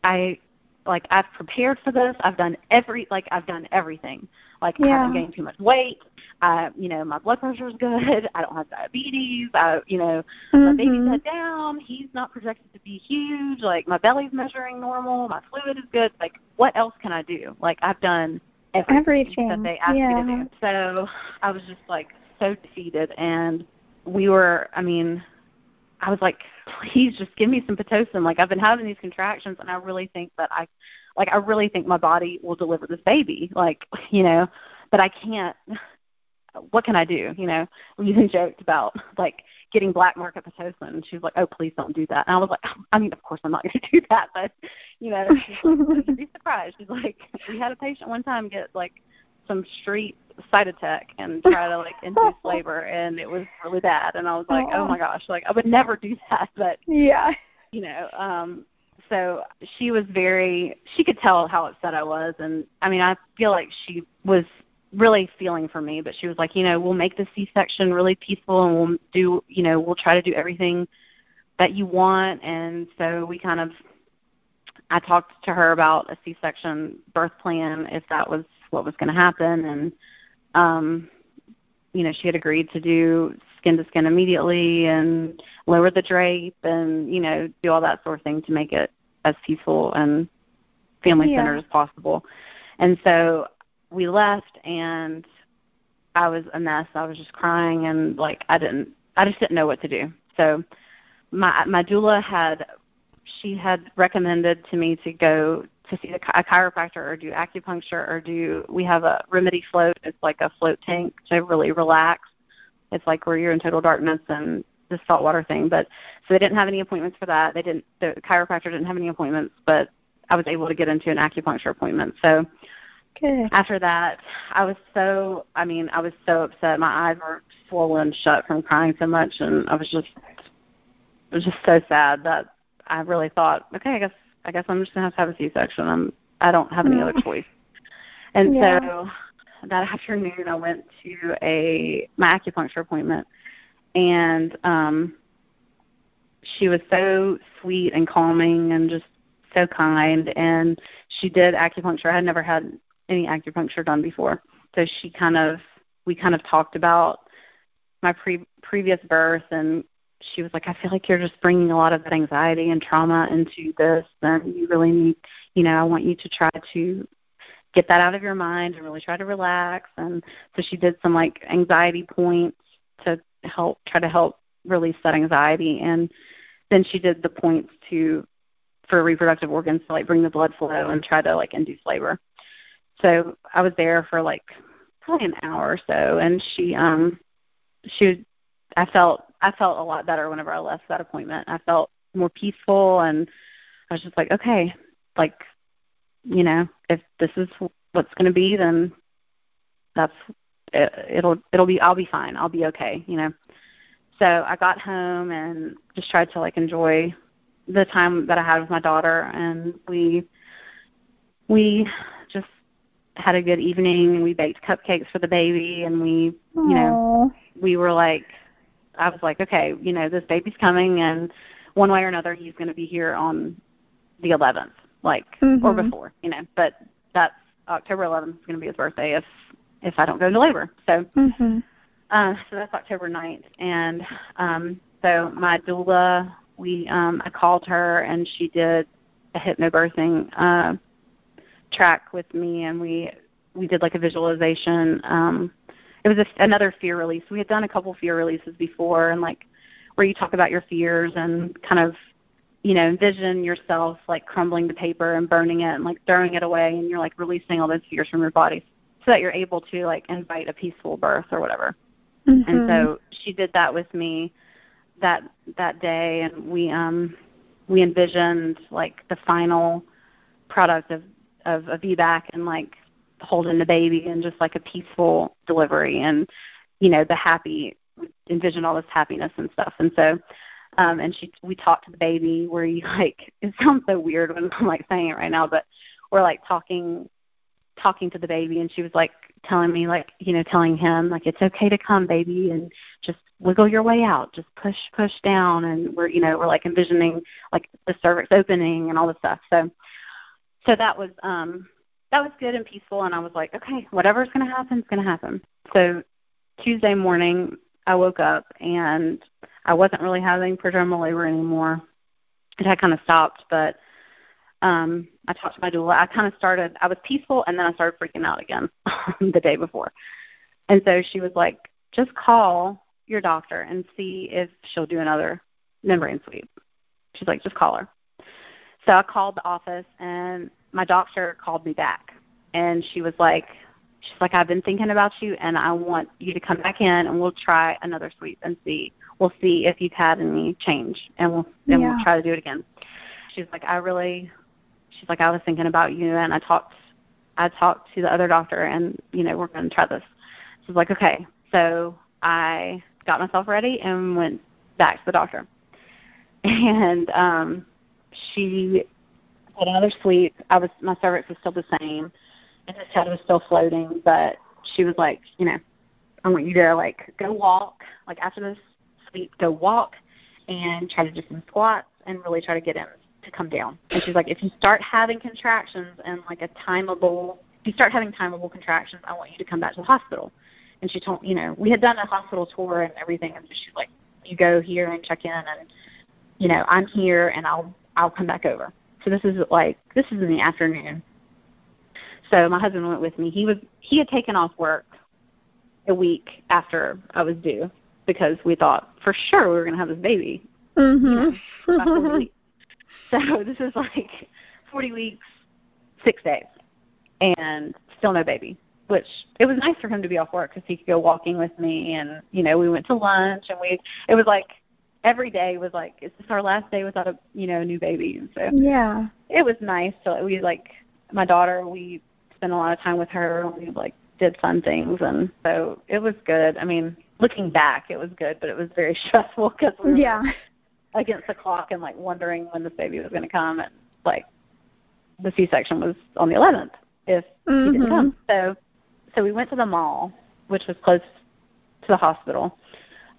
I like I've prepared for this. I've done every like I've done everything. Like I haven't gained too much weight. I you know, my blood pressure is good. I don't have diabetes. I you know, my baby's mm-hmm. head down. He's not projected to be huge. Like my belly's measuring normal. My fluid is good. Like what else can I do? Like I've done everything, Everything, that they asked yeah. me to do. So I was just like so defeated, and we were. I mean, I was like, please just give me some pitocin. Like I've been having these contractions, and I really think that I, like I really think my body will deliver this baby. Like you know, but I can't. What can I do? You know, we even joked about like getting black market pitocin, and she was like, "Oh, please don't do that." And I was like, "I mean, of course I'm not going to do that, but you know, she's like, you'd be surprised." She's like, "We had a patient one time get like some street cytotec and try to like induce labor, and it was really bad." And I was like, "Oh my gosh!" Like I would never do that, but Yeah. you know, um so she was very she could tell how upset I was and I mean I feel like she was really feeling for me, but she was like, you know, we'll make the C section really peaceful and we'll do you know, we'll try to do everything that you want and so we kind of I talked to her about a C section birth plan if that was what was gonna happen and um you know, she had agreed to do skin to skin immediately and lower the drape and, you know, do all that sort of thing to make it as peaceful and family centered Yeah. as possible. And so we left and I was a mess. I was just crying and like I didn't I just didn't know what to do. So my my doula had she had recommended to me to go to see a, a chiropractor or do acupuncture or do we have a remedy float. It's like a float tank to really relax. It's like where you're in total darkness and the saltwater thing. But so they didn't have any appointments for that. They didn't the chiropractor didn't have any appointments but i was able to get into an acupuncture appointment. So Good. after that i was so i mean i was so upset. My eyes were swollen shut from crying so much and i was just it was just so sad that i really thought okay i guess i guess i'm just going to have to have a c section i'm i don't have any other choice. And Yeah. so that afternoon i went to a my acupuncture appointment and um she was so sweet and calming and just so kind and she did acupuncture. I had never had any acupuncture done before. So she kind of we kind of talked about my pre previous birth and she was like i feel like you're just bringing a lot of that anxiety and trauma into this and you really need you know i want you to try to get that out of your mind and really try to relax. And so she did some like anxiety points to help try to help release that anxiety. And then she did the points to for reproductive organs to like bring the blood flow and try to like induce labor. So i was there for like probably an hour or so. And she um she i felt i felt a lot better whenever i left that appointment i felt more peaceful and i was just like okay like you know if this is what's going to be then that's it, it'll it'll be I'll be fine. I'll be okay, you know. So I got home and just tried to like enjoy the time that I had with my daughter and we we just had a good evening and we baked cupcakes for the baby and we Aww. you know we were like I was like, okay, you know, this baby's coming and one way or another he's gonna be here on the eleventh, like Mhm. or before, you know. But that's October eleventh is gonna be his birthday if if I don't go into labor. So Mhm. uh, so that's October 9th. And um, so my doula, we um, I called her and she did a hypnobirthing uh, track with me, and we we did like a visualization. Um, it was a, another fear release. We had done a couple fear releases before, and like where you talk about your fears and kind of you know envision yourself like crumbling the paper and burning it and like throwing it away, and you're like releasing all those fears from your body so that you're able to like invite a peaceful birth or whatever. Mhm. And so she did that with me that that day and we um we envisioned like the final product of of a VBAC and like holding the baby and just like a peaceful delivery and you know the happy envisioned all this happiness and stuff. And so um and she we talked to the baby. Where you like it sounds so weird when I'm like saying it right now but we're like talking talking to the baby and she was like telling me like you know telling him like it's okay to come baby and just wiggle your way out. Just push push down and we're you know we're like envisioning like the cervix opening and all this stuff. So so that was um that was good and peaceful and i was like okay whatever's going to happen is going to happen so tuesday morning i woke up and i wasn't really having prodromal labor anymore it had kind of stopped but um I talked to my doula. I kind of started I was peaceful and then I started freaking out again the day before. And so she was like, "Just call your doctor and see if she'll do another membrane sweep." She's like, "Just call her." So I called the office and my doctor called me back and she was like she's like, I've been thinking about you and I want you to come back in and we'll try another sweep and see we'll see if you've had any change and we'll then Yeah. we'll try to do it again. She's like, I really she's like, I was thinking about you and I talked I talked to the other doctor and, you know, we're gonna try this. She's like, Okay. So I got myself ready and went back to the doctor. And um she another sweep. I was my cervix was still the same and his head was still floating, but she was like, you know, I want you to like go walk, like after this sweep, go walk and try to do some squats and really try to get him to come down. And she's like, if you start having contractions and like a timeable, if you start having timeable contractions, I want you to come back to the hospital. And she told, you know, we had done a hospital tour and everything, and so she's like, you go here and check in, and you know, I'm here, and I'll I'll come back over. So this is like this is in the afternoon. So my husband went with me. He was he had taken off work a week after I was due because we thought for sure we were going to have this baby Mhm. 40 weeks. So this is like 40 weeks, six days, and still no baby. Which it was nice for him to be off work because he could go walking with me, and you know we went to lunch, and we it was like every day was like is this our last day without a you know new baby, and so yeah. it was nice. So we like my daughter, we spent a lot of time with her, and we like did fun things, and so it was good. I mean, looking back, it was good, but it was very stressful because we were Yeah. against the clock and like wondering when this baby was going to come and like the c-section was on the 11th if he didn't mm-hmm. come so so we went to the mall which was close to the hospital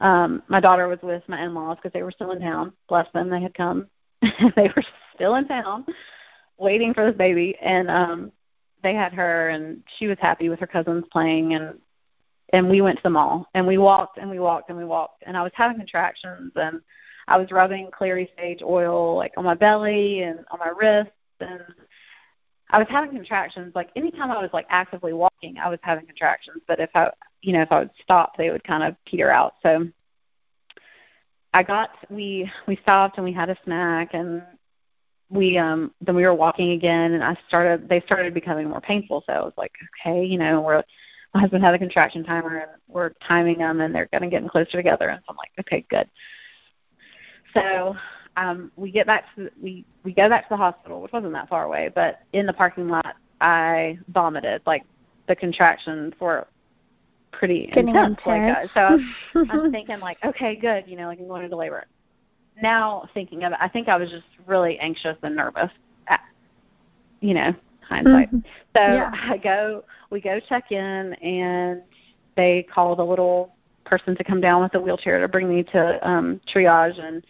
um my daughter was with my in-laws because they were still in town. Bless them they had come. They were still in town waiting for this baby. And um they had her and she was happy with her cousins playing and and we went to the mall and we walked and we walked and we walked. And I was having contractions and I was rubbing Clary Sage oil like on my belly and on my wrists and I was having contractions. Like anytime I was like actively walking I was having contractions. But if I you know if I would stop they would kind of peter out. So I got we we stopped and we had a snack and we um then we were walking again and I started they started becoming more painful. So I was like okay you know we're my husband had a contraction timer and we're timing them and they're going to get closer together. And so I'm like okay good. So um we get back to we we go back to the hospital which wasn't that far away but in the parking lot I vomited like the contractions were pretty Getting intense. Like, uh, so I'm thinking like, okay, good, you know, like I'm going into labor. Now thinking of it, I think I was just really anxious and nervous. At, you know, hindsight. Mhm. So Yeah. I go, we go check in, and they call the little person to come down with a wheelchair to bring me to um triage, and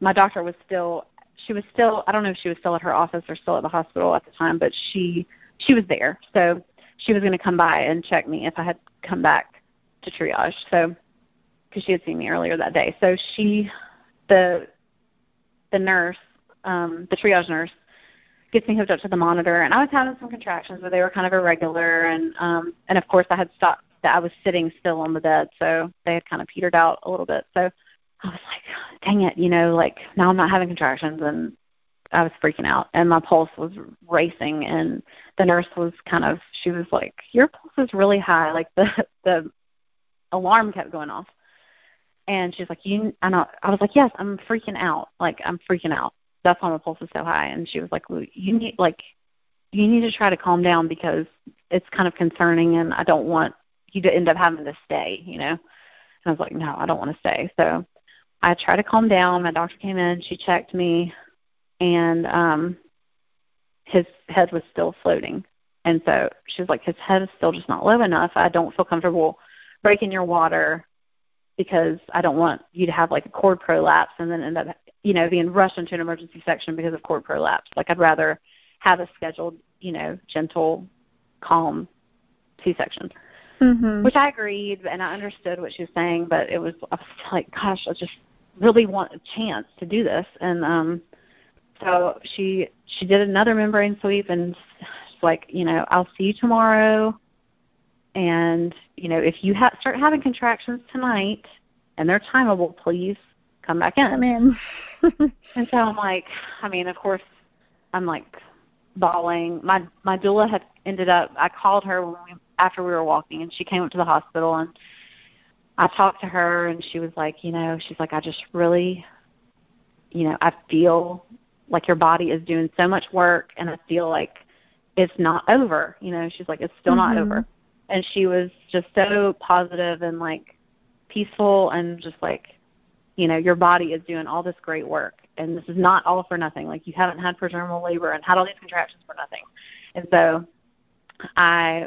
my doctor was still, she was still, I don't know if she was still at her office or still at the hospital at the time, but she she was there, so she was going to come by and check me if I had come back to triage. So because she had seen me earlier that day, so she, the the nurse, um, the triage nurse gets me hooked up to the monitor and I was having some contractions but they were kind of irregular and um and of course I had stopped that I was sitting still on the bed so they had kind of petered out a little bit. So I was like, dang it, you know, like now I'm not having contractions and I was freaking out and my pulse was racing and the nurse was kind of she was like, Your pulse is really high, like the the alarm kept going off. And she's like, You I know I was like, Yes, I'm freaking out. Like I'm freaking out that's why my pulse is so high. And she was like, well, you need like you need to try to calm down because it's kind of concerning, and I don't want you to end up having to stay. You know. And I was like, no, I don't want to stay. So I tried to calm down. My doctor came in. She checked me, and um, his head was still floating. And so she's like, his head is still just not low enough. I don't feel comfortable breaking your water because I don't want you to have like a cord prolapse and then end up you know, being rushed into an emergency section because of cord prolapse. Like I'd rather have a scheduled, you know, gentle, calm C-section. Mhm. Which I agreed and I understood what she was saying, but it was I was like, gosh, I just really want a chance to do this. And um so she she did another membrane sweep and she's like, you know, I'll see you tomorrow. And you know, if you ha- start having contractions tonight and they're timeable, please come back in. I'm in. And so I'm like, I mean, of course, I'm like bawling. My my doula had ended up. I called her when we, after we were walking, and she came up to the hospital, and I talked to her, and she was like, you know, she's like, I just really, you know, I feel like your body is doing so much work, and I feel like it's not over. You know, she's like, it's still not Mhm. over, and she was just so positive and like peaceful, and just like you know your body is doing all this great work. And this is not all for nothing. Like you haven't had prodromal labor and had all these contractions for nothing. And so i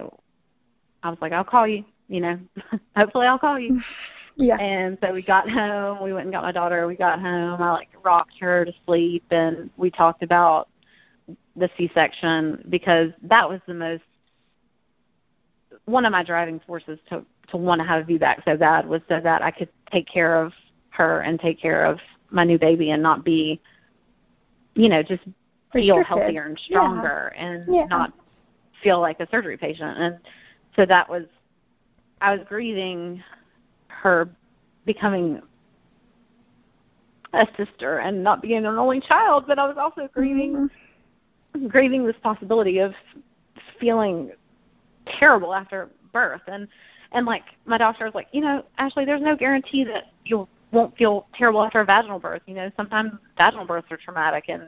i was like i'll call you you know? Hopefully i'll call you yeah. and so we got home we went and got my daughter we got home i like rocked her to sleep and we talked about the c section because that was the most one of my driving forces to to want to have a VBAC so bad was so that I could take care of her and take care of my new baby and not be, you know, just feel healthier and stronger and Yeah. not feel like a surgery patient. And so that was, I was grieving her becoming a sister and not being an only child, but I was also grieving Mhm. grieving this possibility of feeling terrible after birth. And and like my doctor was like you know ashley there's no guarantee that you won't feel terrible after a vaginal birth. You know sometimes vaginal births are traumatic and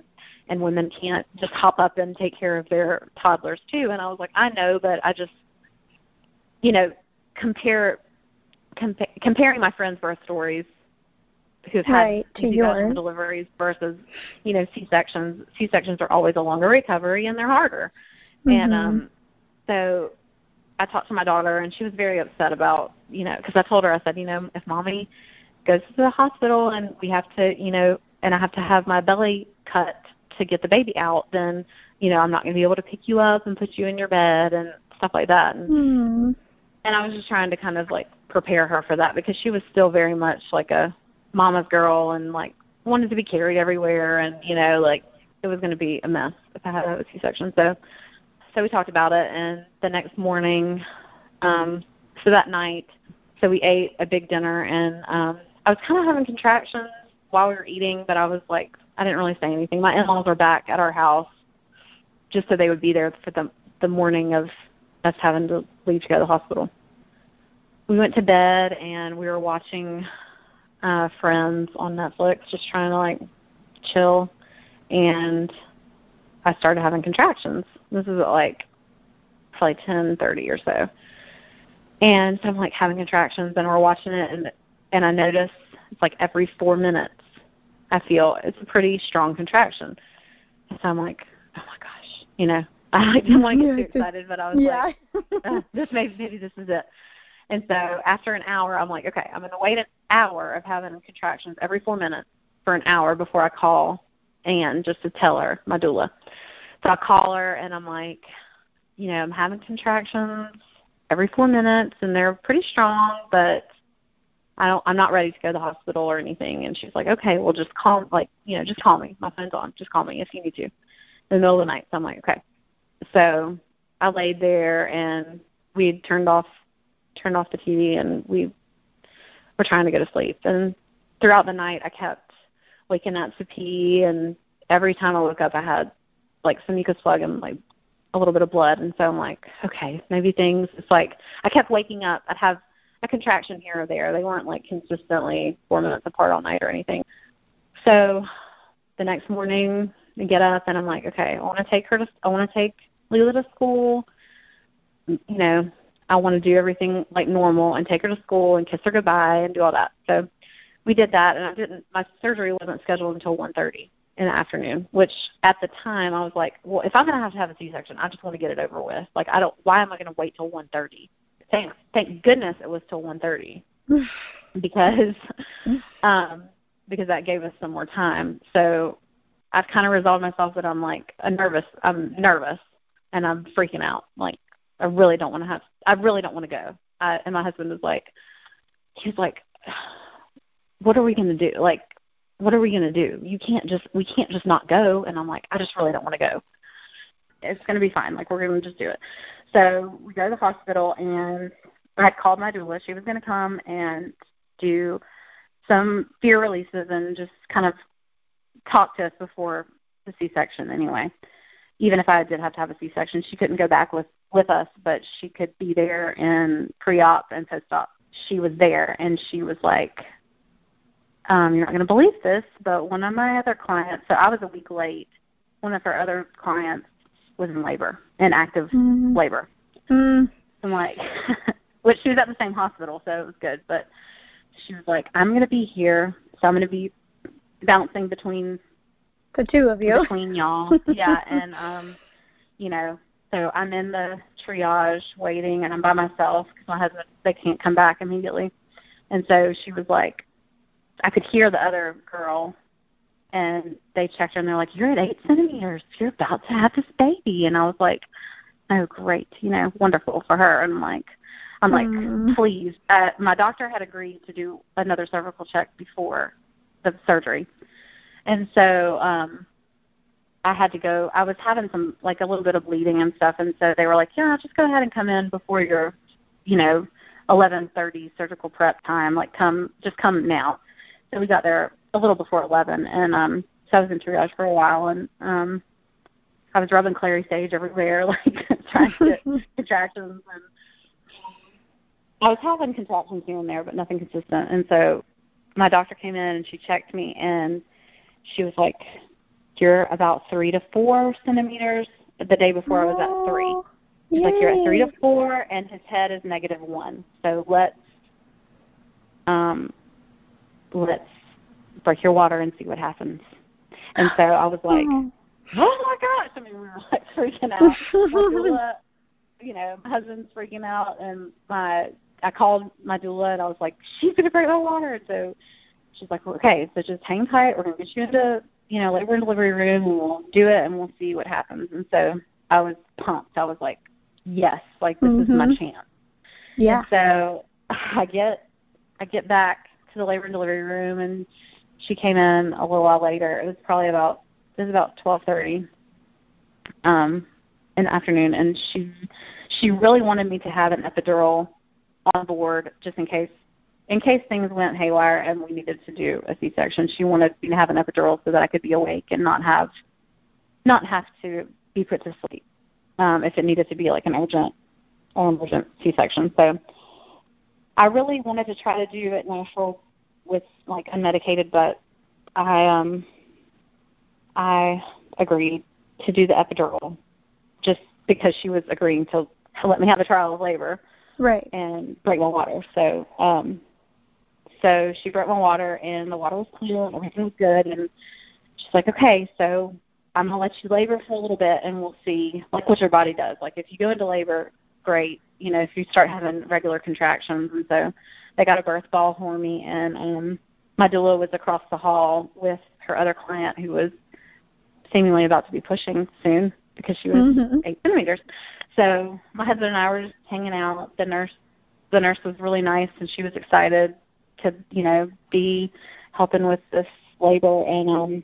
and women can't just hop up and take care of their toddlers too. And i was like i know but i just you know compare compa- comparing my friends birth stories who've Right, had to easy vaginal yours. deliveries versus you know c sections c sections are always a longer recovery and they're harder and Mhm. um so I talked to my daughter, and she was very upset about, you know, because I told her, I said, you know, if mommy goes to the hospital and we have to, you know, and I have to have my belly cut to get the baby out, then, you know, I'm not going to be able to pick you up and put you in your bed and stuff like that. And, Mhm. And I was just trying to kind of like prepare her for that because she was still very much like a mama's girl and like wanted to be carried everywhere, and you know, like it was going to be a mess if I had a C-section. So so we talked about it and the next morning um so that night so we ate a big dinner and um I was kind of having contractions while we were eating but I was like I didn't really say anything. My in-laws were back at our house just so they would be there for the the morning of us having to leave to go to the hospital. We went to bed and we were watching uh Friends on Netflix just trying to like chill and I started having contractions. This is at like probably ten thirty or so. And so I'm like having contractions and we're watching it and and I notice it's like every four minutes I feel it's a pretty strong contraction. And so I'm like, oh my gosh, you know, I didn't want to get too excited, but I was yeah. like, this maybe maybe this is it. And so after an hour, I'm like, okay, I'm going to wait an hour of having contractions every four minutes for an hour before I call Anne just to tell her my doula. So I call her and I'm like, you know, I'm having contractions every four minutes and they're pretty strong, but I don't I'm not ready to go to the hospital or anything and she's like, Okay, well just call like, you know, just call me. My phone's on, just call me if you need to. In the middle of the night. So I'm like, Okay. So I laid there and we turned off turned off the TV and we were trying to go to sleep. And throughout the night I kept waking up to pee and every time I woke up I had like some mucus plug and like a little bit of blood and so I'm like, okay, maybe things it's like I kept waking up. I'd have a contraction here or there. They weren't like consistently four minutes apart all night or anything. So the next morning I get up and I'm like, okay, I want to take her to I want to take Leela to school. You know, I want to do everything like normal and take her to school and kiss her goodbye and do all that. So we did that and I didn't my surgery wasn't scheduled until 1:30 in the afternoon, which at the time I was like, well, if I'm going to have to have a C-section, I just want to get it over with. Like I don't why am I going to wait till 1:30? Thank thank goodness it was till 1:30 because um because that gave us some more time. So I've kind of resolved myself that I'm like a nervous I'm nervous and I'm freaking out. Like I really don't want to have I really don't want to go. I, and my husband was like he's like what are we going to do? Like what are we going to do? You can't just we can't just not go and I'm like I just really don't want to go. It's going to be fine. Like we're going to just do it. So we go to the hospital and I had called my doula. She was going to come and do some fear releases and just kind of talk to us before the C-section anyway. Even if I did have to have a C-section, she couldn't go back with with us, but she could be there in pre-op and post-op. She was there, and she was like, um, "You're not going to believe this, but one of my other clients. So I was a week late. One of her other clients was in labor, in active mm. labor. Mm. I'm like, which she was at the same hospital, so it was good. But she was like, I'm going to be here, so I'm going to be bouncing between the two of you, between y'all. yeah, and um, you know, so I'm in the triage waiting, and I'm by myself because my husband they can't come back immediately. And so she was like, I could hear the other girl and they checked her and they're like, You're at eight centimeters. You're about to have this baby and I was like, Oh great, you know, wonderful for her and I'm like I'm like, Mm. please. Uh my doctor had agreed to do another cervical check before the surgery. And so um I had to go I was having some like a little bit of bleeding and stuff and so they were like, Yeah, just go ahead and come in before your you know, eleven thirty surgical prep time, like come just come now. So we got there a little before eleven and um so I was in triage for a while and um I was rubbing Clary Sage everywhere, like trying to get contractions and I was having contractions here and there but nothing consistent and so my doctor came in and she checked me and she was like, You're about three to four centimeters. The day before I was at three. Oh, She's like, You're at three to four and his head is negative one. So let's um let's break your water and see what happens. And so I was like, Oh. Oh my gosh I mean we were like freaking out. You know, my husband's freaking out and my I called my doula and I was like, She's gonna break my water and so she's like, Okay, so just hang tight, we're gonna get you into you know, labor and delivery room and we'll do it and we'll see what happens and so I was pumped. I was like, Yes, like this is my Mhm. chance. yeah. And so I get I get back to the labor and delivery room and she came in a little while later. It was probably about it was about twelve thirty um in the afternoon and she she really wanted me to have an epidural on board just in case in case things went haywire and we needed to do a C section. She wanted me to have an epidural so that I could be awake and not have not have to be put to sleep. Um, if it needed to be like an urgent or emergent C section. So I really wanted to try to do it natural with like unmedicated, but I um I agreed to do the epidural just because she was agreeing to, to let me have a trial of labor. Right. And break my water. So um so she broke my water and the water was clear and everything was good and she's like, Okay, so I'm gonna let you labor for a little bit and we'll see like what your body does. Like if you go into labor, great. You know, if you start having regular contractions and so they got a birth ball for me and um my doula was across the hall with her other client who was seemingly about to be pushing soon because she was Mhm. eight centimeters. So my husband and I were just hanging out. The nurse the nurse was really nice and she was excited to, you know, be helping with this labor and um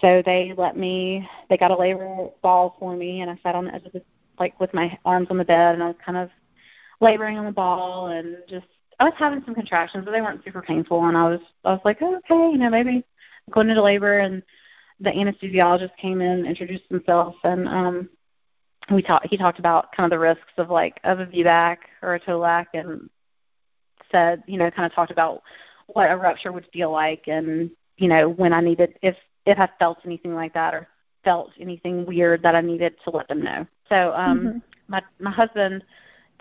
so they let me they got a labor ball for me and I sat on the edge of the like with my arms on the bed and I was kind of laboring on the ball and just I was having some contractions but they weren't super painful and I was I was like, oh, okay, you know, maybe I'm going into labor and the anesthesiologist came in, introduced himself and um we talked he talked about kind of the risks of like of a VBAC or a TOLAC and said, you know, kind of talked about what a rupture would feel like and, you know, when I needed if if I felt anything like that or felt anything weird that I needed to let them know. So um Mhm. my my husband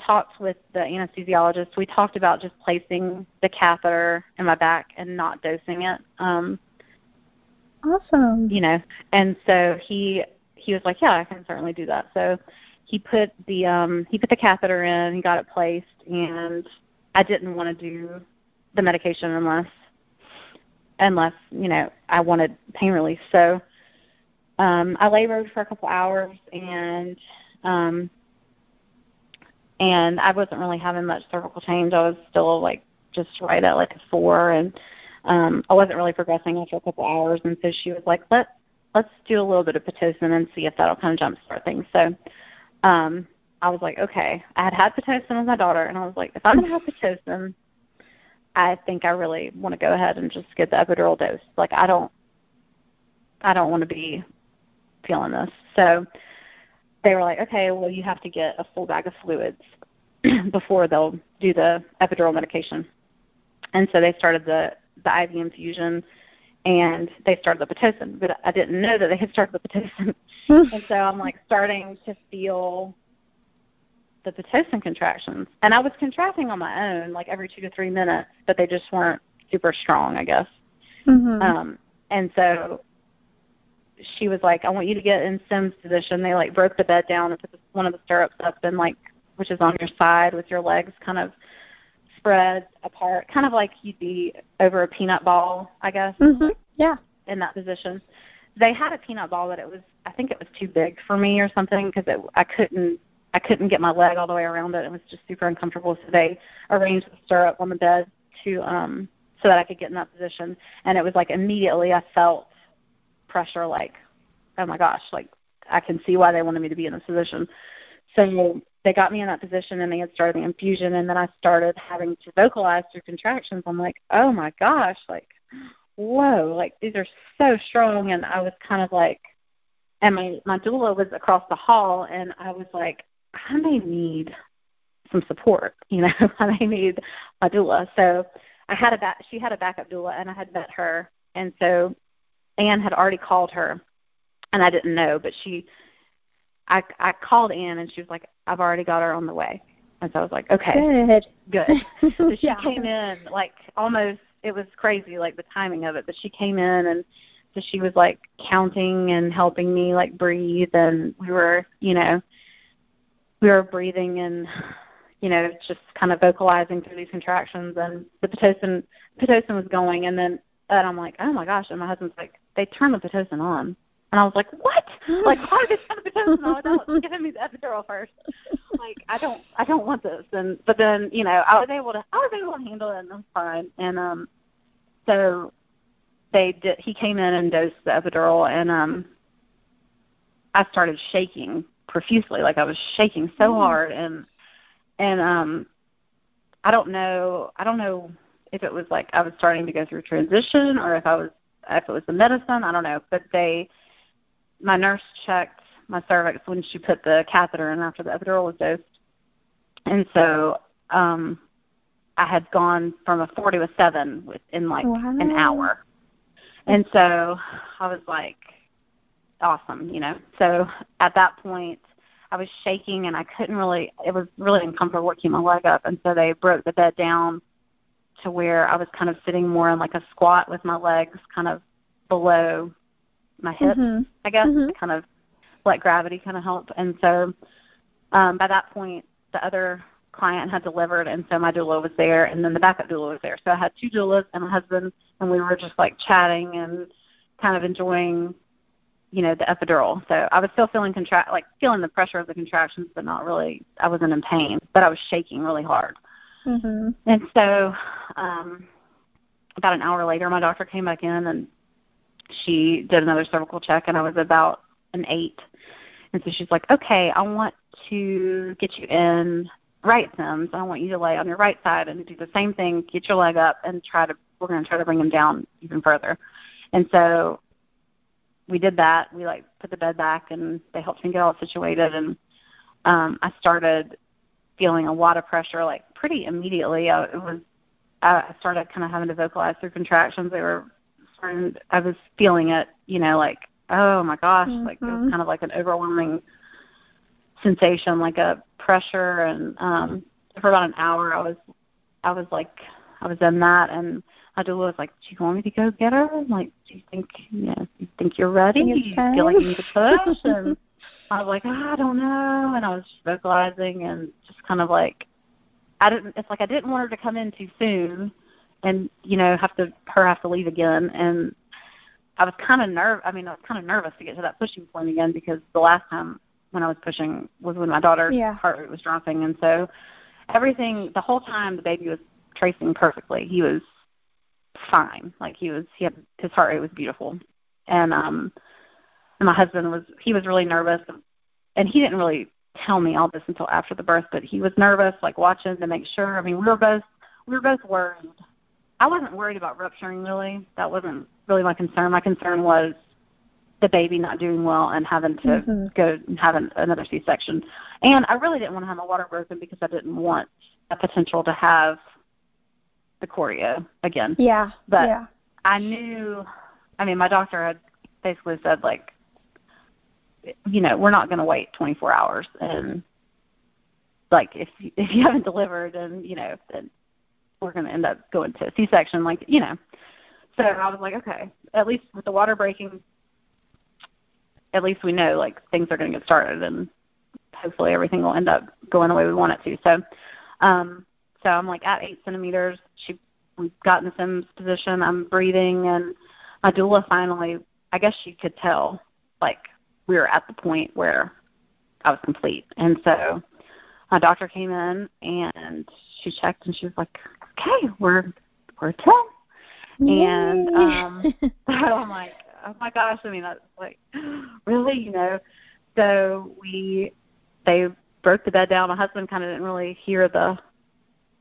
talked with the anesthesiologist. We talked about just placing the catheter in my back and not dosing it. Um, Awesome. you know, and so he he was like, "Yeah, I can certainly do that." So he put the um he put the catheter in, he got it placed, and I didn't want to do the medication unless unless you know I wanted pain relief. So um I labored for a couple hours and um and I wasn't really having much cervical change. I was still like just right at like a four and um I wasn't really progressing after a couple hours and so she was like, Let let's do a little bit of Pitocin and see if that'll kind of jumpstart things. So um I was like, okay. I had had Pitocin with my daughter and I was like, if I'm gonna have Pitocin I think I really want to go ahead and just get the epidural dose. Like I don't I don't want to be feeling this. So they were like, okay, well, you have to get a full bag of fluids before they'll do the epidural medication. And so they started the the IV infusion, and they started the pitocin. But I didn't know that they had started the pitocin, and so I'm like starting to feel the pitocin contractions, and I was contracting on my own, like every two to three minutes, but they just weren't super strong, I guess. Mhm. Um, and so she was like, I want you to get in Sim's position. They like broke the bed down and put the, one of the stirrups up and like, which is on your side with your legs kind of spread apart, kind of like you'd be over a peanut ball, I guess, Mhm. Yeah. in that position. They had a peanut ball, but it was, I think it was too big for me or something because it, I couldn't, I couldn't get my leg all the way around it. It was just super uncomfortable. So they arranged the stirrup on the bed to, um, so that I could get in that position. And it was like immediately I felt pressure like, oh my gosh, like I can see why they wanted me to be in this position. So they got me in that position and they had started the infusion and then I started having to vocalize through contractions. I'm like, oh my gosh, like whoa, like these are so strong and I was kind of like and my my doula was across the hall and I was like, I may need some support, you know, I may need a doula. So I had a back she had a backup doula and I had met her and so Anne had already called her and I didn't know, but she I I called Anne and she was like, I've already got her on the way. And so I was like, Okay, Good. good. So she Yeah. came in like almost it was crazy like the timing of it, but she came in and so she was like counting and helping me like breathe and we were, you know, we were breathing and you know, just kind of vocalizing through these contractions and the Pitocin Pitocin was going and then and I'm like, Oh my gosh and my husband's like, They turned the Pitocin on and I was like, What? like why did the Pitocin giving me the epidural first? like I don't I don't want this and but then, you know, I was able to I was able to handle it and it was fine. And um so they did he came in and dosed the epidural and um I started shaking profusely, like I was shaking so Mm. hard and and um I don't know I don't know if it was like I was starting to go through transition or if I was if it was the medicine, I don't know. But they my nurse checked my cervix when she put the catheter in after the epidural was dosed. And so um I had gone from a four to a seven within like an hour. And so I was like, awesome, you know. So at that point, I was shaking and I couldn't really. It was really uncomfortable working my leg up, and so they broke the bed down to where I was kind of sitting more in like a squat with my legs kind of below my hips, Mhm. I guess, Mhm. kind of let gravity kind of help. And so um, by that point, the other client had delivered, and so my doula was there, and then the backup doula was there. So I had two doulas and a husband, and we were just like chatting and kind of enjoying, you know, the epidural. So I was still feeling contract, like feeling the pressure of the contractions, but not really. I wasn't in pain, but I was shaking really hard. Mhm. And so, um, about an hour later, my doctor came back in and she did another cervical check, and I was about an eight. And so she's like, "Okay, I want to get you in right sims. I want you to lay on your right side and do the same thing. Get your leg up and try to. We're going to try to bring him down even further." And so we did that. We like put the bed back, and they helped me get all situated, and um, I started feeling a lot of pressure like pretty immediately. I, it was I started kind of having to vocalize through contractions. They were starting. I was feeling it, you know, like oh my gosh, mm-hmm. like it was kind of like an overwhelming sensation, like a pressure. And um, for about an hour, I was I was like I was in that, and my doula was like, "Do you want me to go get her? Like, do you think you know, you think you're ready? Do you feel like you need to push?" and I was like, oh, I don't know, and I was just vocalizing and just kind of like, I didn't. It's like I didn't want her to come in too soon, and you know, have to her have to leave again. And I was kind of nerve. I mean, I was kind of nervous to get to that pushing point again because the last time when I was pushing was when my daughter's yeah. heart rate was dropping, and so everything the whole time the baby was tracing perfectly. He was fine. Like he was. He had his heart rate was beautiful, and um and my husband was he was really nervous and he didn't really tell me all this until after the birth but he was nervous like watching to make sure i mean we were both we were both worried i wasn't worried about rupturing really that wasn't really my concern my concern was the baby not doing well and having to mm-hmm. go and have an, another c section and i really didn't want to have my water broken because i didn't want a potential to have the chorio again yeah but yeah. i knew i mean my doctor had basically said like you know, we're not going to wait 24 hours and like if if you haven't delivered and you know then we're going to end up going to a C-section like you know. So I was like, okay, at least with the water breaking, at least we know like things are going to get started and hopefully everything will end up going the way we want it to. So, um, so I'm like at eight centimeters. She we've gotten the Sims position. I'm breathing and my doula finally, I guess she could tell like we were at the point where I was complete. And so my doctor came in and she checked and she was like, Okay, we're we're at ten and um so I'm like, Oh my gosh, I mean that's like really, you know. So we they broke the bed down. My husband kinda didn't really hear the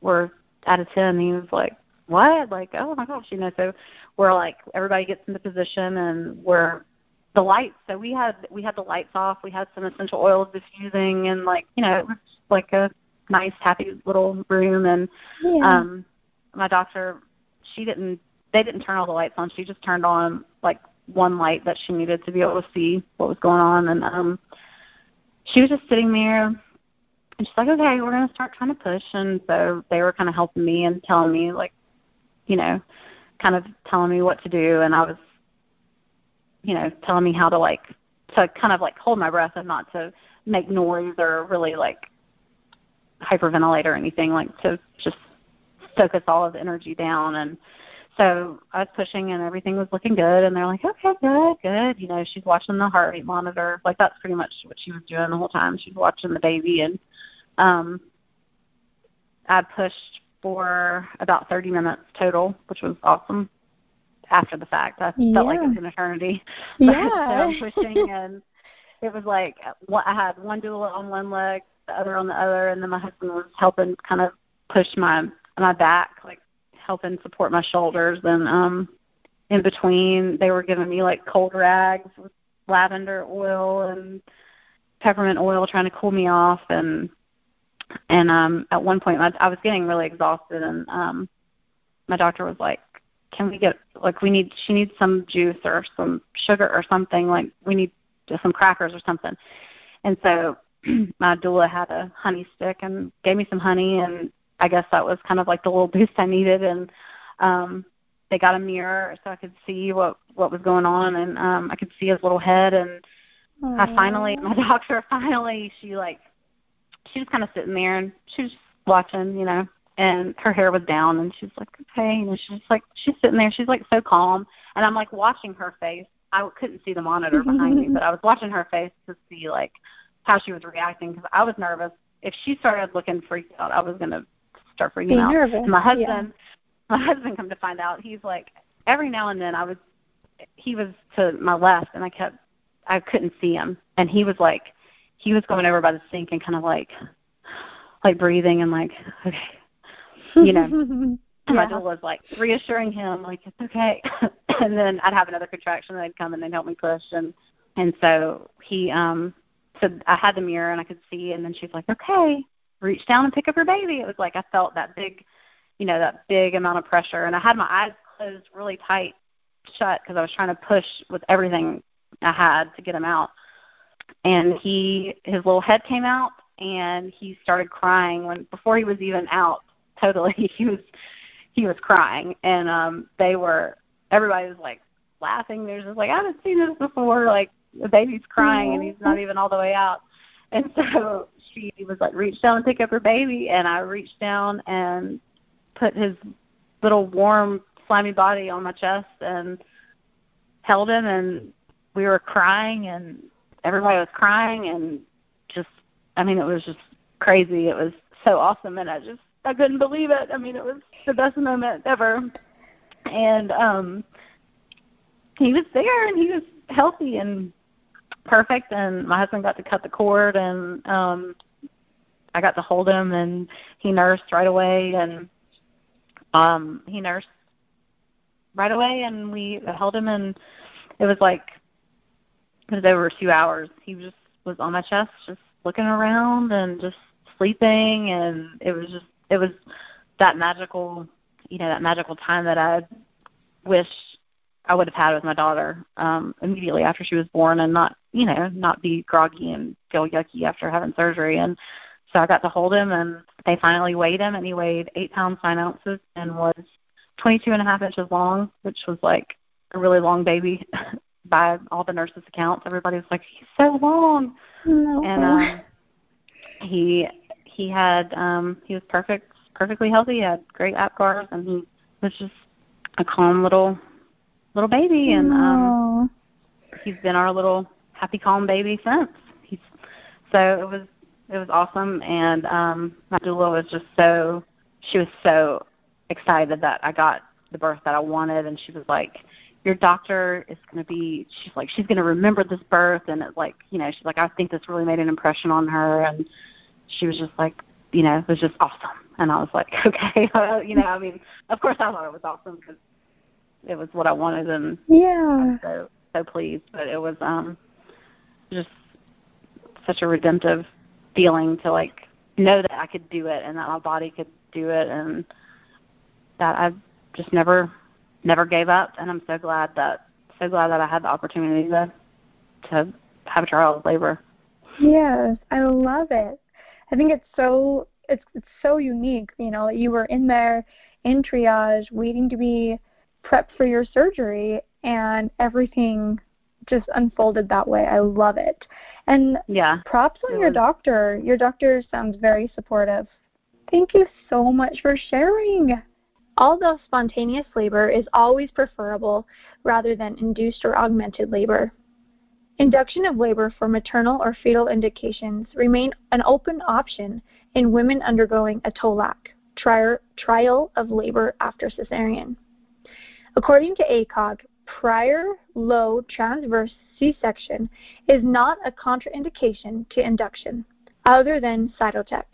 we're out of ten. He was like, What? Like, oh my gosh, you know, so we're like everybody gets into position and we're the lights so we had we had the lights off we had some essential oils diffusing and like you know it was like a nice happy little room and yeah. um my doctor she didn't they didn't turn all the lights on she just turned on like one light that she needed to be able to see what was going on and um she was just sitting there and she's like okay we're going to start trying to push and so they were kind of helping me and telling me like you know kind of telling me what to do and i was you know, telling me how to like to kind of like hold my breath and not to make noise or really like hyperventilate or anything, like to just focus all of the energy down and so I was pushing and everything was looking good and they're like, Okay, good, good. You know, she's watching the heart rate monitor. Like that's pretty much what she was doing the whole time. She's watching the baby and um I pushed for about thirty minutes total, which was awesome after the fact. I yeah. felt like it was an eternity. Yeah. so I'm pushing and it was like I had one doula on one leg, the other on the other, and then my husband was helping kind of push my my back, like helping support my shoulders. And um, in between, they were giving me like cold rags with lavender oil and peppermint oil, trying to cool me off. And and um, at one point, I, I was getting really exhausted, and um, my doctor was like, can we get like we need she needs some juice or some sugar or something like we need just some crackers or something and so my doula had a honey stick and gave me some honey, and I guess that was kind of like the little boost I needed. And um, they got a mirror so I could see what what was going on, and um, I could see his little head. And Aww. I finally, my doctor finally, she like, she was kind of sitting there and she was watching, you know, and her hair was down and she's like okay and she's just like she's sitting there she's like so calm and i'm like watching her face i couldn't see the monitor behind me but i was watching her face to see like how she was reacting because i was nervous if she started looking freaked out i was going to start freaking Be out nervous. And my husband yeah. my husband come to find out he's like every now and then i was he was to my left and i kept i couldn't see him and he was like he was going over by the sink and kind of like like breathing and like okay you know. yeah. My doula was like reassuring him, like it's okay. and then I'd have another contraction, and they'd come and they'd help me push, and and so he um said I had the mirror and I could see, and then she's like, okay, reach down and pick up your baby. It was like I felt that big, you know, that big amount of pressure, and I had my eyes closed really tight shut because I was trying to push with everything I had to get him out. And he, his little head came out, and he started crying when before he was even out totally he was he was crying. And um they were everybody was like laughing. They're just like i haven't seen this before. Like the baby's crying and he's not even all the way out. And so she was like reach down and pick up her baby. And i reached down and put his little warm slimy body on my chest and held him. And we were crying and everybody was crying and just i mean it was just crazy. It was so awesome. And i just I couldn't believe it. I mean, it was the best moment ever. And um he was there and he was healthy and perfect and my husband got to cut the cord and um I got to hold him and he nursed right away and um he nursed right away and we held him and it was like it was over two hours. He just was on my chest just looking around and just sleeping and it was just it was that magical, you know, that magical time that I wish I would have had with my daughter um, immediately after she was born, and not, you know, not be groggy and feel yucky after having surgery. And so I got to hold him, and they finally weighed him, and he weighed eight pounds nine ounces and was 22 and a half inches long, which was like a really long baby by all the nurses' accounts. Everybody was like, "He's so long," no. and um, he he had um he was perfect perfectly healthy, he had great Apgars and he was just a calm little little baby and um he's been our little happy calm baby since. He's so it was it was awesome and um my doula was just so she was so excited that I got the birth that I wanted and she was like your doctor is going to be she's like she's going to remember this birth and it's like you know she's like I think this really made an impression on her and she was just like, you know, it was just awesome. And I was like, okay, you know, I mean, of course I thought it was awesome because it was what I wanted, and yeah, so so pleased. But it was um just such a redemptive feeling to like know that I could do it and that my body could do it, and that I just never never gave up. And I'm so glad that so glad that I had the opportunity to to have a trial of labor. Yes, I love it. I think it's so it's it's so unique, you know, that you were in there in triage waiting to be prepped for your surgery and everything just unfolded that way. I love it. And yeah, props on your doctor. Your doctor sounds very supportive. Thank you so much for sharing. Although spontaneous labor is always preferable rather than induced or augmented labor, Induction of labor for maternal or fetal indications remain an open option in women undergoing a TOLAC, trial of labor after cesarean. According to ACOG, prior low transverse C-section is not a contraindication to induction, other than Cytotec.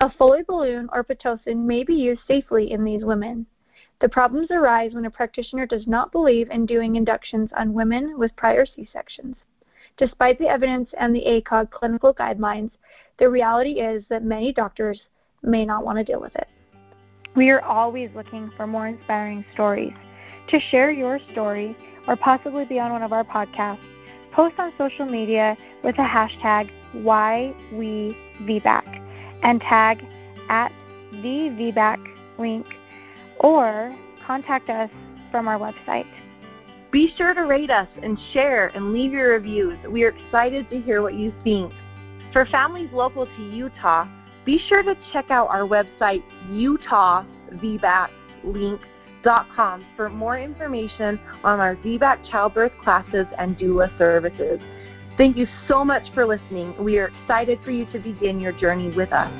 A Foley balloon or Pitocin may be used safely in these women. The problems arise when a practitioner does not believe in doing inductions on women with prior C-sections. Despite the evidence and the ACOG clinical guidelines, the reality is that many doctors may not want to deal with it. We are always looking for more inspiring stories. To share your story or possibly be on one of our podcasts, post on social media with the hashtag why we VBAC and tag at the VBAC link or contact us from our website. Be sure to rate us and share and leave your reviews. We are excited to hear what you think. For families local to Utah, be sure to check out our website, for more information on our VBAC childbirth classes and doula services. Thank you so much for listening. We are excited for you to begin your journey with us.